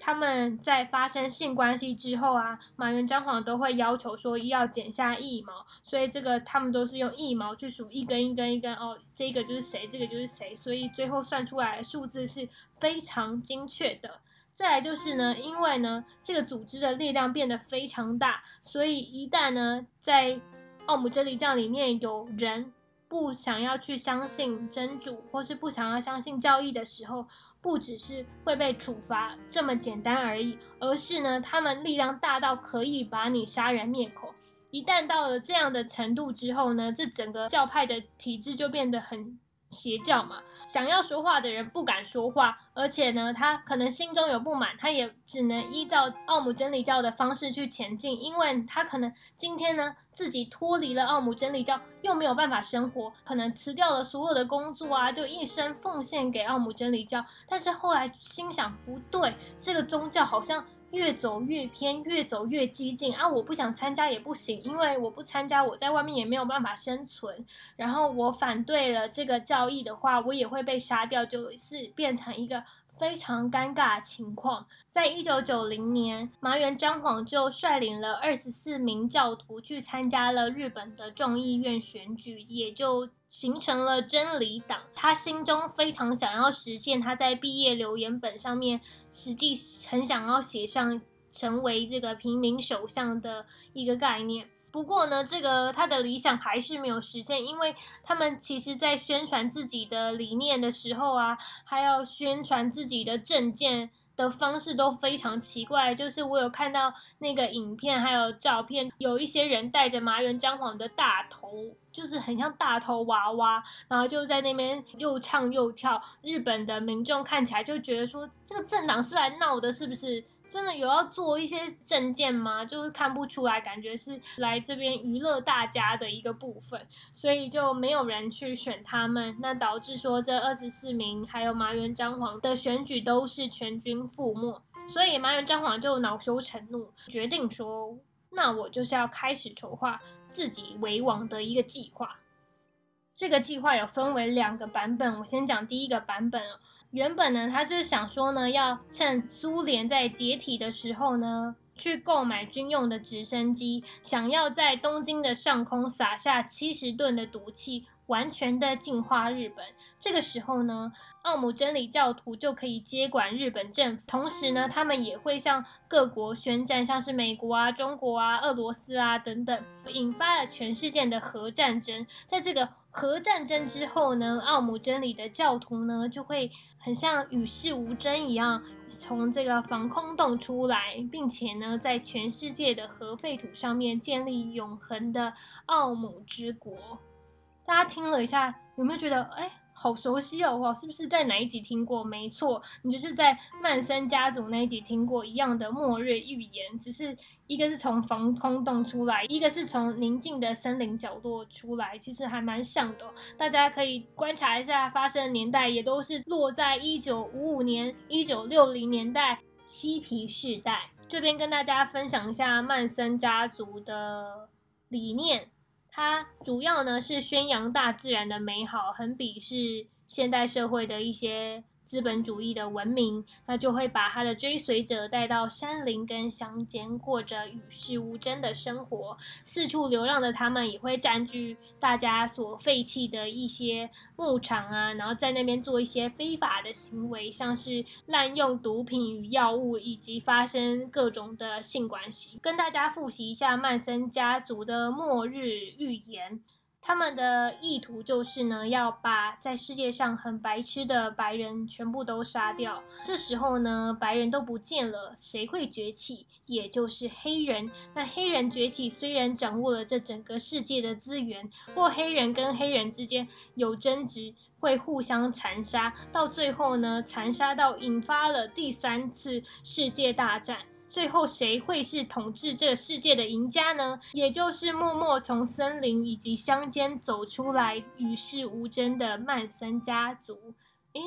他们在发生性关系之后啊，马原张皇都会要求说要剪下一毛，所以这个他们都是用一毛去数一根一根一根哦，这个就是谁，这个就是谁，所以最后算出来的数字是非常精确的。再来就是呢，因为呢，这个组织的力量变得非常大，所以一旦呢，在奥姆真理教里面有人不想要去相信真主，或是不想要相信教义的时候，不只是会被处罚这么简单而已，而是呢，他们力量大到可以把你杀人灭口。一旦到了这样的程度之后呢，这整个教派的体制就变得很邪教嘛，想要说话的人不敢说话，而且呢，他可能心中有不满，他也只能依照奥姆真理教的方式去前进，因为他可能今天呢自己脱离了奥姆真理教，又没有办法生活，可能辞掉了所有的工作啊，就一生奉献给奥姆真理教，但是后来心想不对，这个宗教好像。越走越偏，越走越激进啊！我不想参加也不行，因为我不参加，我在外面也没有办法生存。然后我反对了这个教义的话，我也会被杀掉，就是变成一个。非常尴尬情况，在一九九零年，麻原彰晃就率领了二十四名教徒去参加了日本的众议院选举，也就形成了真理党。他心中非常想要实现他在毕业留言本上面，实际很想要写上成为这个平民首相的一个概念。不过呢，这个他的理想还是没有实现，因为他们其实在宣传自己的理念的时候啊，还要宣传自己的证件的方式都非常奇怪。就是我有看到那个影片，还有照片，有一些人带着麻原彰晃的大头，就是很像大头娃娃，然后就在那边又唱又跳。日本的民众看起来就觉得说，这个政党是来闹的，是不是？真的有要做一些证件吗？就是看不出来，感觉是来这边娱乐大家的一个部分，所以就没有人去选他们。那导致说这二十四名还有麻原彰皇的选举都是全军覆没，所以麻原彰皇就恼羞成怒，决定说：那我就是要开始筹划自己为王的一个计划。这个计划有分为两个版本，我先讲第一个版本原本呢，他就是想说呢，要趁苏联在解体的时候呢，去购买军用的直升机，想要在东京的上空撒下七十吨的毒气。完全的净化日本，这个时候呢，奥姆真理教徒就可以接管日本政府，同时呢，他们也会向各国宣战，像是美国啊、中国啊、俄罗斯啊等等，引发了全世界的核战争。在这个核战争之后呢，奥姆真理的教徒呢，就会很像与世无争一样，从这个防空洞出来，并且呢，在全世界的核废土上面建立永恒的奥姆之国。大家听了一下，有没有觉得哎，好熟悉哦？我是不是在哪一集听过？没错，你就是在曼森家族那一集听过一样的末日预言，只是一个是从防空洞出来，一个是从宁静的森林角落出来，其实还蛮像的。大家可以观察一下，发生的年代也都是落在一九五五年、一九六零年代嬉皮士代。这边跟大家分享一下曼森家族的理念。它主要呢是宣扬大自然的美好，很鄙视现代社会的一些。资本主义的文明，那就会把他的追随者带到山林跟乡间，过着与世无争的生活。四处流浪的他们也会占据大家所废弃的一些牧场啊，然后在那边做一些非法的行为，像是滥用毒品与药物，以及发生各种的性关系。跟大家复习一下曼森家族的末日预言。他们的意图就是呢，要把在世界上很白痴的白人全部都杀掉。这时候呢，白人都不见了，谁会崛起？也就是黑人。那黑人崛起，虽然掌握了这整个世界的资源，或黑人跟黑人之间有争执，会互相残杀，到最后呢，残杀到引发了第三次世界大战。最后谁会是统治这世界的赢家呢？也就是默默从森林以及乡间走出来与世无争的曼森家族。诶，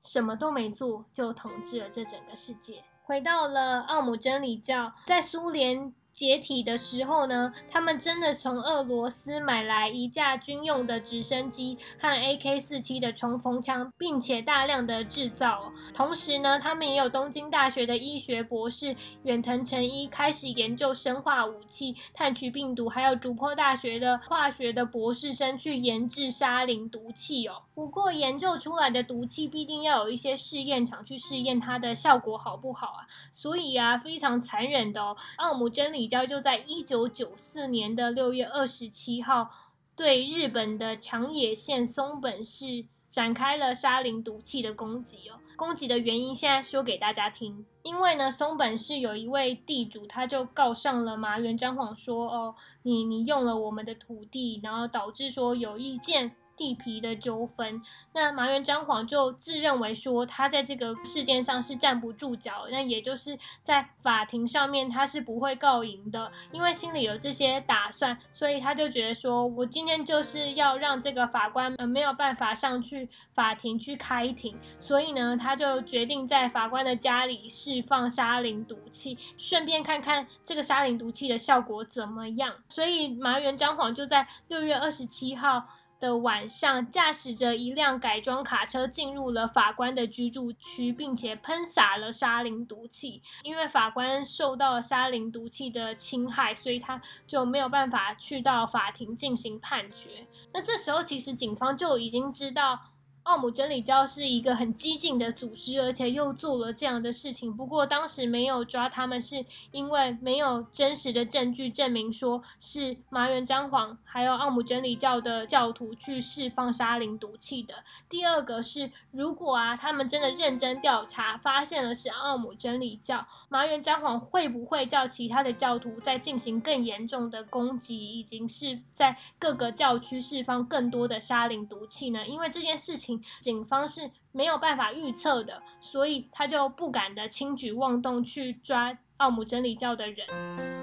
什么都没做就统治了这整个世界。回到了奥姆真理教，在苏联。解体的时候呢，他们真的从俄罗斯买来一架军用的直升机和 AK 四七的冲锋枪，并且大量的制造。同时呢，他们也有东京大学的医学博士远藤诚一开始研究生化武器、探取病毒，还有竹坡大学的化学的博士生去研制沙林毒气哦。不过研究出来的毒气必定要有一些试验场去试验它的效果好不好啊？所以啊，非常残忍的哦，奥姆真理。教就在一九九四年的六月二十七号，对日本的长野县松本市展开了沙林毒气的攻击哦。攻击的原因现在说给大家听，因为呢，松本市有一位地主，他就告上了麻原彰晃说：“哦，你你用了我们的土地，然后导致说有意见地皮的纠纷，那麻原彰晃就自认为说他在这个事件上是站不住脚，那也就是在法庭上面他是不会告赢的，因为心里有这些打算，所以他就觉得说我今天就是要让这个法官没有办法上去法庭去开庭，所以呢他就决定在法官的家里释放沙林毒气，顺便看看这个沙林毒气的效果怎么样。所以麻原彰晃就在六月二十七号。的晚上，驾驶着一辆改装卡车进入了法官的居住区，并且喷洒了沙林毒气。因为法官受到了沙林毒气的侵害，所以他就没有办法去到法庭进行判决。那这时候，其实警方就已经知道。奥姆真理教是一个很激进的组织，而且又做了这样的事情。不过当时没有抓他们，是因为没有真实的证据证明说是麻原彰晃还有奥姆真理教的教徒去释放沙林毒气的。第二个是，如果啊他们真的认真调查，发现了是奥姆真理教，麻原彰晃会不会叫其他的教徒再进行更严重的攻击，已经是在各个教区释放更多的沙林毒气呢？因为这件事情。警方是没有办法预测的，所以他就不敢的轻举妄动去抓奥姆真理教的人。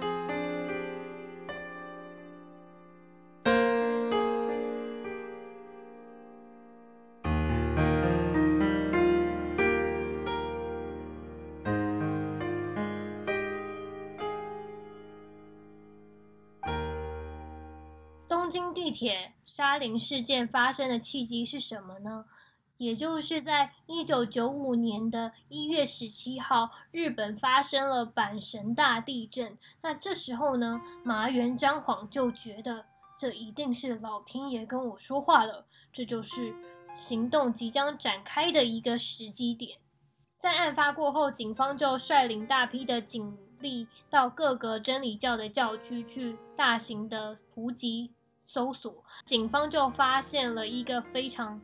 铁沙林事件发生的契机是什么呢？也就是在一九九五年的一月十七号，日本发生了阪神大地震。那这时候呢，麻原彰晃就觉得这一定是老天爷跟我说话了，这就是行动即将展开的一个时机点。在案发过后，警方就率领大批的警力到各个真理教的教区去大型的伏击。搜索，警方就发现了一个非常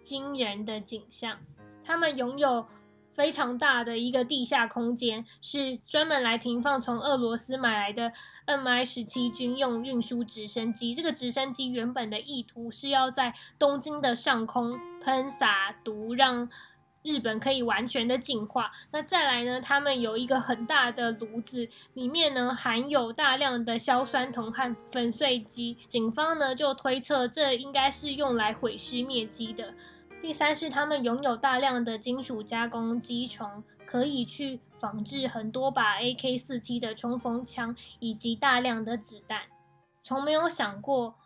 惊人的景象。他们拥有非常大的一个地下空间，是专门来停放从俄罗斯买来的 Mi 十七军用运输直升机。这个直升机原本的意图是要在东京的上空喷洒毒，让。日本可以完全的净化。那再来呢？他们有一个很大的炉子，里面呢含有大量的硝酸铜和粉碎机。警方呢就推测这应该是用来毁尸灭迹的。第三是他们拥有大量的金属加工机床，可以去仿制很多把 AK 四七的冲锋枪以及大量的子弹。从没有想过。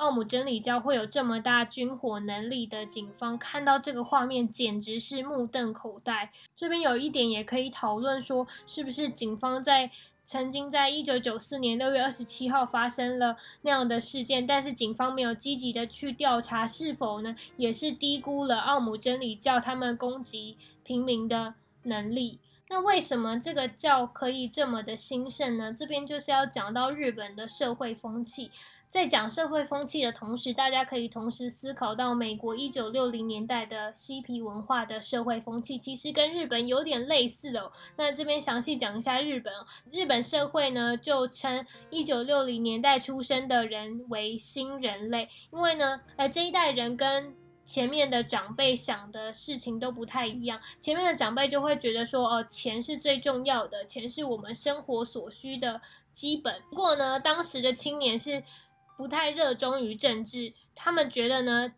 奥姆真理教会有这么大军火能力的警方看到这个画面，简直是目瞪口呆。这边有一点也可以讨论说，是不是警方在曾经在一九九四年六月二十七号发生了那样的事件，但是警方没有积极的去调查，是否呢也是低估了奥姆真理教他们攻击平民的能力？那为什么这个教可以这么的兴盛呢？这边就是要讲到日本的社会风气。在讲社会风气的同时，大家可以同时思考到美国一九六零年代的嬉皮文化的社会风气，其实跟日本有点类似哦。那这边详细讲一下日本，日本社会呢就称一九六零年代出生的人为新人类，因为呢，呃这一代人跟前面的长辈想的事情都不太一样。前面的长辈就会觉得说，哦，钱是最重要的，钱是我们生活所需的基本。不过呢，当时的青年是。不太热衷于政治，他们觉得呢，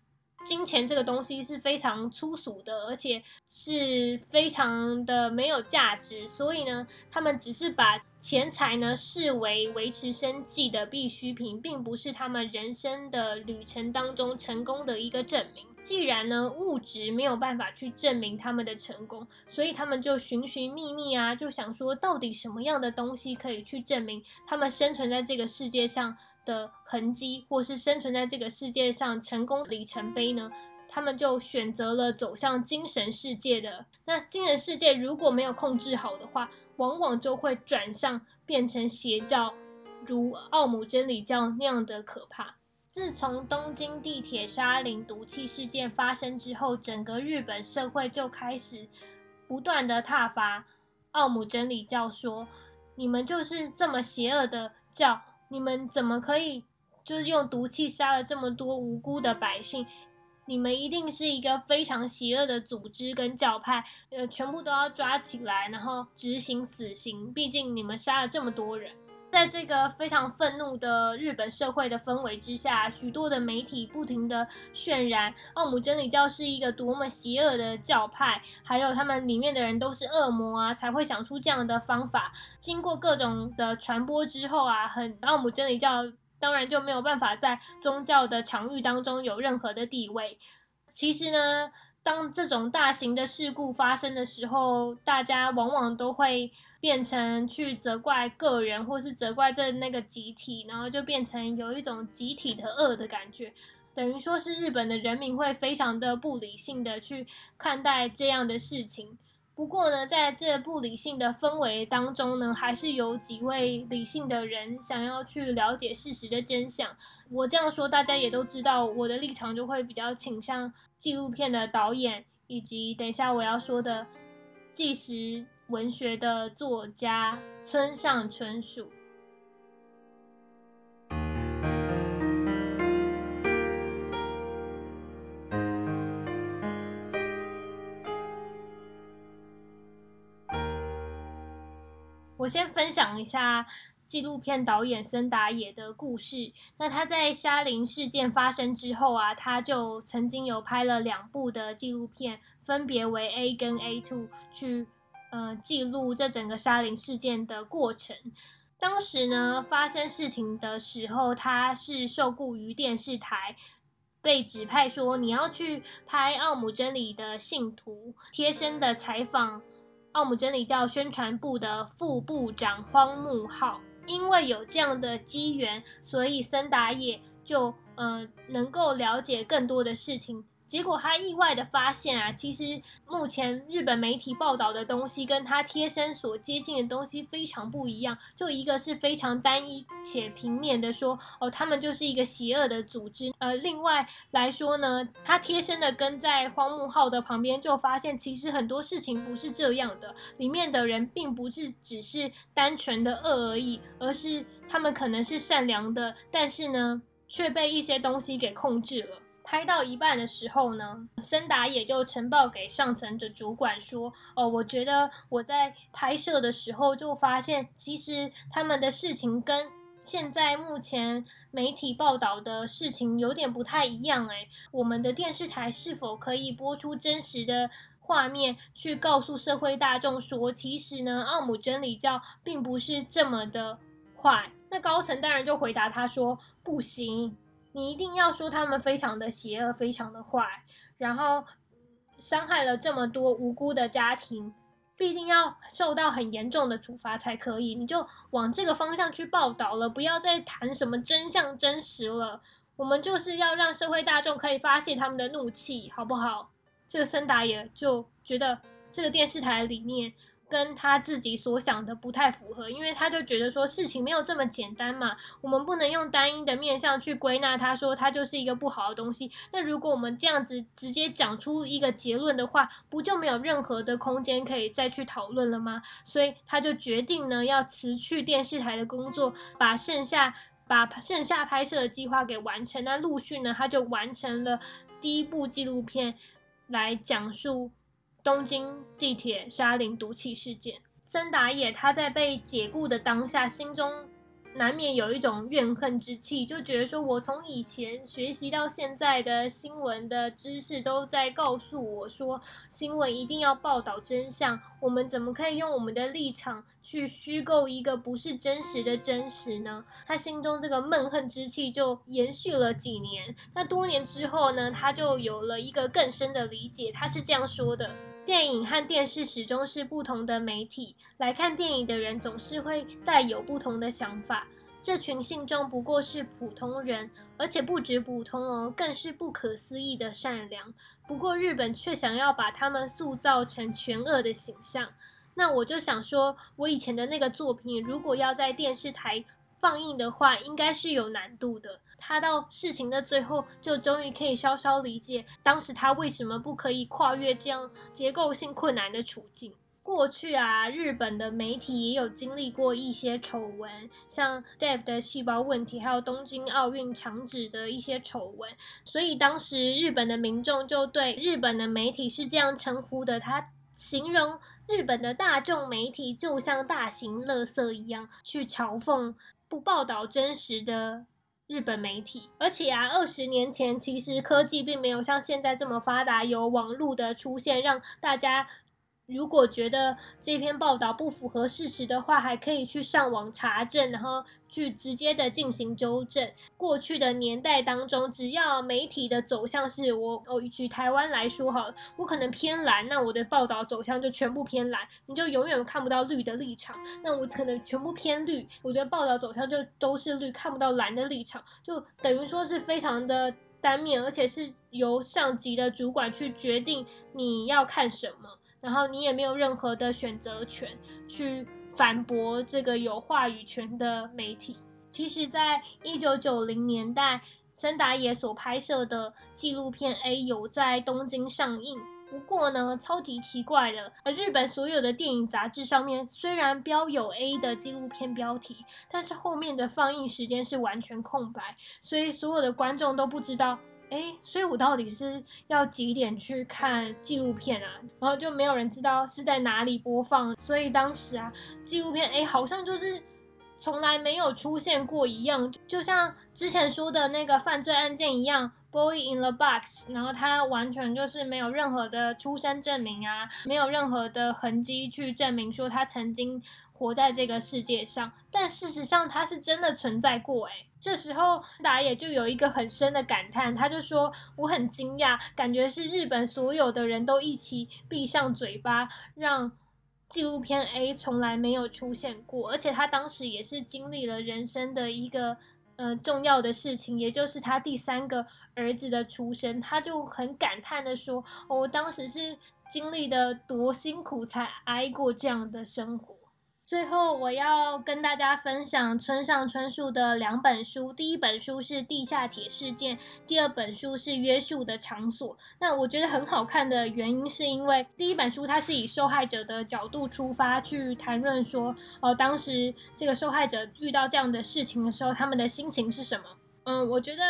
金钱这个东西是非常粗俗的，而且是非常的没有价值，所以呢，他们只是把钱财呢视为维持生计的必需品，并不是他们人生的旅程当中成功的一个证明。既然呢物质没有办法去证明他们的成功，所以他们就寻寻觅觅啊，就想说到底什么样的东西可以去证明他们生存在这个世界上。的痕迹，或是生存在这个世界上成功里程碑呢？他们就选择了走向精神世界的。那精神世界如果没有控制好的话，往往就会转向变成邪教，如奥姆真理教那样的可怕。自从东京地铁沙林毒气事件发生之后，整个日本社会就开始不断的挞伐奥姆真理教，说你们就是这么邪恶的教。你们怎么可以就是用毒气杀了这么多无辜的百姓。你们一定是一个非常邪恶的组织跟教派，呃，全部都要抓起来，然后执行死刑。毕竟你们杀了这么多人。在这个非常愤怒的日本社会的氛围之下，许多的媒体不停的渲染奥姆真理教是一个多么邪恶的教派，还有他们里面的人都是恶魔啊，才会想出这样的方法。经过各种的传播之后啊，很奥姆真理教。当然就没有办法在宗教的场域当中有任何的地位。其实呢，当这种大型的事故发生的时候，大家往往都会变成去责怪个人，或是责怪这那个集体，然后就变成有一种集体的恶的感觉。等于说是日本的人民会非常的不理性的去看待这样的事情。不过呢，在这不理性的氛围当中呢，还是有几位理性的人想要去了解事实的真相。我这样说，大家也都知道，我的立场就会比较倾向纪录片的导演，以及等一下我要说的纪实文学的作家村上春树。我先分享一下纪录片导演森达也的故事。那他在沙林事件发生之后啊，他就曾经有拍了两部的纪录片，分别为 A 跟 A two，去呃记录这整个沙林事件的过程。当时呢，发生事情的时候，他是受雇于电视台，被指派说你要去拍奥姆真理的信徒，贴身的采访。奥姆真理教宣传部的副部长荒木浩，因为有这样的机缘，所以森达也就呃能够了解更多的事情。结果他意外的发现啊，其实目前日本媒体报道的东西跟他贴身所接近的东西非常不一样。就一个是非常单一且平面的说，哦，他们就是一个邪恶的组织。呃，另外来说呢，他贴身的跟在荒木浩的旁边，就发现其实很多事情不是这样的，里面的人并不是只是单纯的恶而已，而是他们可能是善良的，但是呢，却被一些东西给控制了。拍到一半的时候呢，森达也就呈报给上层的主管说：“哦，我觉得我在拍摄的时候就发现，其实他们的事情跟现在目前媒体报道的事情有点不太一样。诶，我们的电视台是否可以播出真实的画面，去告诉社会大众说，其实呢，奥姆真理教并不是这么的坏？”那高层当然就回答他说：“不行。”你一定要说他们非常的邪恶，非常的坏，然后伤害了这么多无辜的家庭，必定要受到很严重的处罚才可以。你就往这个方向去报道了，不要再谈什么真相真实了。我们就是要让社会大众可以发泄他们的怒气，好不好？这个森达也就觉得这个电视台的理念。跟他自己所想的不太符合，因为他就觉得说事情没有这么简单嘛，我们不能用单一的面向去归纳，他说他就是一个不好的东西。那如果我们这样子直接讲出一个结论的话，不就没有任何的空间可以再去讨论了吗？所以他就决定呢要辞去电视台的工作，把剩下把剩下拍摄的计划给完成。那陆续呢他就完成了第一部纪录片来讲述。东京地铁沙林毒气事件，森达也他在被解雇的当下，心中难免有一种怨恨之气，就觉得说，我从以前学习到现在的新闻的知识，都在告诉我说，新闻一定要报道真相。我们怎么可以用我们的立场去虚构一个不是真实的真实呢？他心中这个闷恨之气就延续了几年。那多年之后呢，他就有了一个更深的理解。他是这样说的。电影和电视始终是不同的媒体，来看电影的人总是会带有不同的想法。这群信众不过是普通人，而且不止普通哦，更是不可思议的善良。不过日本却想要把他们塑造成全恶的形象。那我就想说，我以前的那个作品，如果要在电视台。放映的话，应该是有难度的。他到事情的最后，就终于可以稍稍理解当时他为什么不可以跨越这样结构性困难的处境。过去啊，日本的媒体也有经历过一些丑闻，像 Step 的细胞问题，还有东京奥运强制的一些丑闻，所以当时日本的民众就对日本的媒体是这样称呼的，他形容日本的大众媒体就像大型垃圾一样，去嘲讽不报道真实的日本媒体。而且啊，二十年前其实科技并没有像现在这么发达，有网络的出现，让大家。如果觉得这篇报道不符合事实的话，还可以去上网查证，然后去直接的进行纠正。过去的年代当中，只要媒体的走向是我哦，举台湾来说好，我可能偏蓝，那我的报道走向就全部偏蓝，你就永远看不到绿的立场。那我可能全部偏绿，我觉得报道走向就都是绿，看不到蓝的立场，就等于说是非常的单面，而且是由上级的主管去决定你要看什么。然后你也没有任何的选择权去反驳这个有话语权的媒体。其实，在一九九零年代，森达也所拍摄的纪录片《A》有在东京上映。不过呢，超级奇怪的，而日本所有的电影杂志上面虽然标有 A 的纪录片标题，但是后面的放映时间是完全空白，所以所有的观众都不知道。哎，所以我到底是要几点去看纪录片啊？然后就没有人知道是在哪里播放，所以当时啊，纪录片哎，好像就是从来没有出现过一样，就像之前说的那个犯罪案件一样，Boy in the Box，然后他完全就是没有任何的出生证明啊，没有任何的痕迹去证明说他曾经。活在这个世界上，但事实上他是真的存在过。诶这时候打野就有一个很深的感叹，他就说：“我很惊讶，感觉是日本所有的人都一起闭上嘴巴，让纪录片 A 从来没有出现过。而且他当时也是经历了人生的一个呃重要的事情，也就是他第三个儿子的出生。他就很感叹的说：‘我当时是经历的多辛苦，才挨过这样的生活。’”最后，我要跟大家分享村上春树的两本书。第一本书是《地下铁事件》，第二本书是《约束的场所》。那我觉得很好看的原因，是因为第一本书它是以受害者的角度出发去谈论说，哦，当时这个受害者遇到这样的事情的时候，他们的心情是什么？嗯，我觉得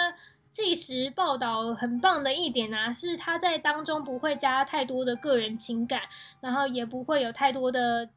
纪实报道很棒的一点啊，是他在当中不会加太多的个人情感，然后也不会有太多的。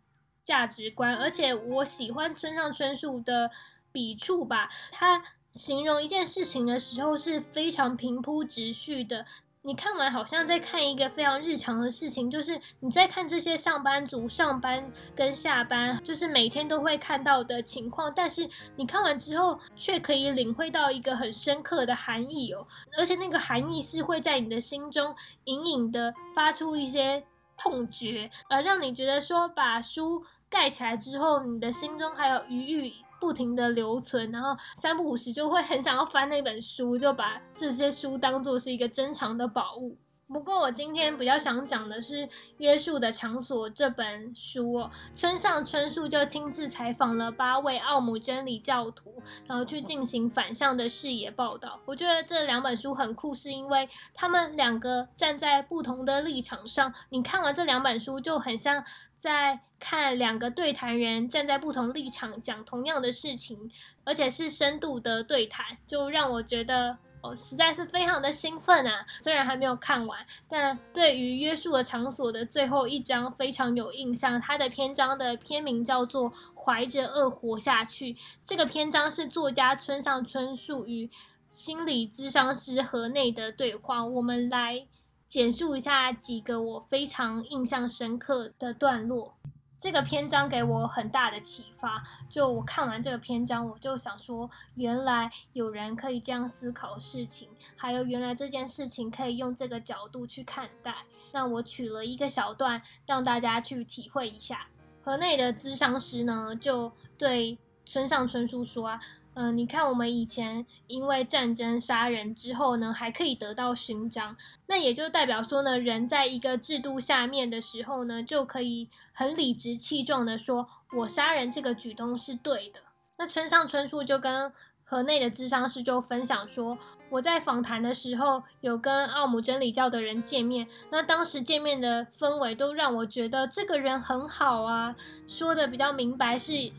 价值观，而且我喜欢村上春树的笔触吧。他形容一件事情的时候是非常平铺直叙的。你看完好像在看一个非常日常的事情，就是你在看这些上班族上班跟下班，就是每天都会看到的情况。但是你看完之后，却可以领会到一个很深刻的含义哦，而且那个含义是会在你的心中隐隐的发出一些痛觉，而让你觉得说把书。盖起来之后，你的心中还有余欲不停的留存，然后三不五时就会很想要翻那本书，就把这些书当做是一个珍藏的宝物。不过我今天比较想讲的是《约束的场所》这本书哦，村上春树就亲自采访了八位奥姆真理教徒，然后去进行反向的视野报道。我觉得这两本书很酷，是因为他们两个站在不同的立场上，你看完这两本书就很像。在看两个对谈人站在不同立场讲同样的事情，而且是深度的对谈，就让我觉得哦，实在是非常的兴奋啊！虽然还没有看完，但对于约束的场所的最后一章非常有印象。它的篇章的篇名叫做《怀着恶活下去》。这个篇章是作家村上春树与心理咨商师河内的对话。我们来。简述一下几个我非常印象深刻的段落。这个篇章给我很大的启发。就我看完这个篇章，我就想说，原来有人可以这样思考事情，还有原来这件事情可以用这个角度去看待。那我取了一个小段，让大家去体会一下。河内的咨商师呢，就对村上春树说啊。嗯，你看，我们以前因为战争杀人之后呢，还可以得到勋章，那也就代表说呢，人在一个制度下面的时候呢，就可以很理直气壮的说，我杀人这个举动是对的。那村上春树就跟河内的智商师就分享说，我在访谈的时候有跟奥姆真理教的人见面，那当时见面的氛围都让我觉得这个人很好啊，说的比较明白是。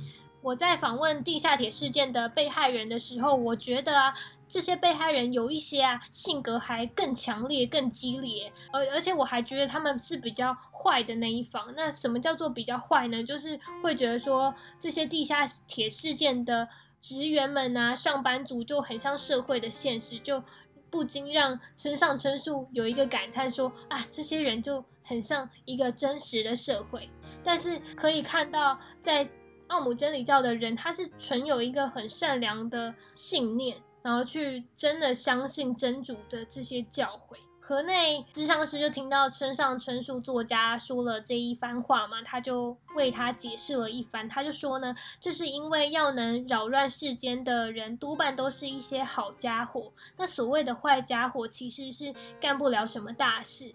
我在访问地下铁事件的被害人的时候，我觉得啊，这些被害人有一些啊性格还更强烈、更激烈，而而且我还觉得他们是比较坏的那一方。那什么叫做比较坏呢？就是会觉得说这些地下铁事件的职员们啊、上班族就很像社会的现实，就不禁让村上春树有一个感叹说啊，这些人就很像一个真实的社会。但是可以看到在。奥姆真理教的人，他是存有一个很善良的信念，然后去真的相信真主的这些教诲。河内智商师就听到村上春树作家说了这一番话嘛，他就为他解释了一番。他就说呢，这是因为要能扰乱世间的人，多半都是一些好家伙。那所谓的坏家伙，其实是干不了什么大事。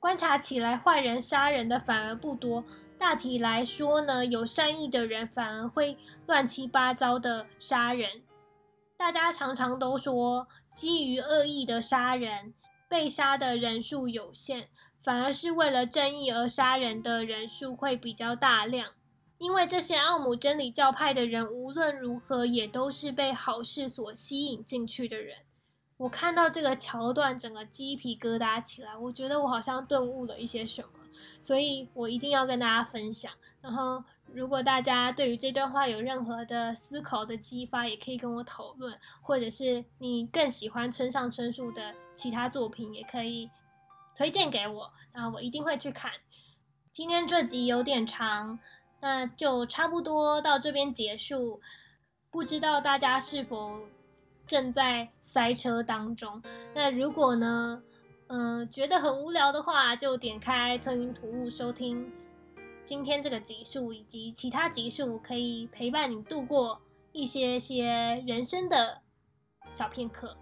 观察起来，坏人杀人的反而不多。大体来说呢，有善意的人反而会乱七八糟的杀人。大家常常都说，基于恶意的杀人，被杀的人数有限，反而是为了正义而杀人的人数会比较大量。因为这些奥姆真理教派的人，无论如何也都是被好事所吸引进去的人。我看到这个桥段，整个鸡皮疙瘩起来，我觉得我好像顿悟了一些什么。所以我一定要跟大家分享。然后，如果大家对于这段话有任何的思考的激发，也可以跟我讨论，或者是你更喜欢村上春树的其他作品，也可以推荐给我，然后我一定会去看。今天这集有点长，那就差不多到这边结束。不知道大家是否正在塞车当中？那如果呢？嗯觉得很无聊的话就点开吞云吐雾收听。今天这个集数以及其他集数可以陪伴你度过一些些人生的小片刻。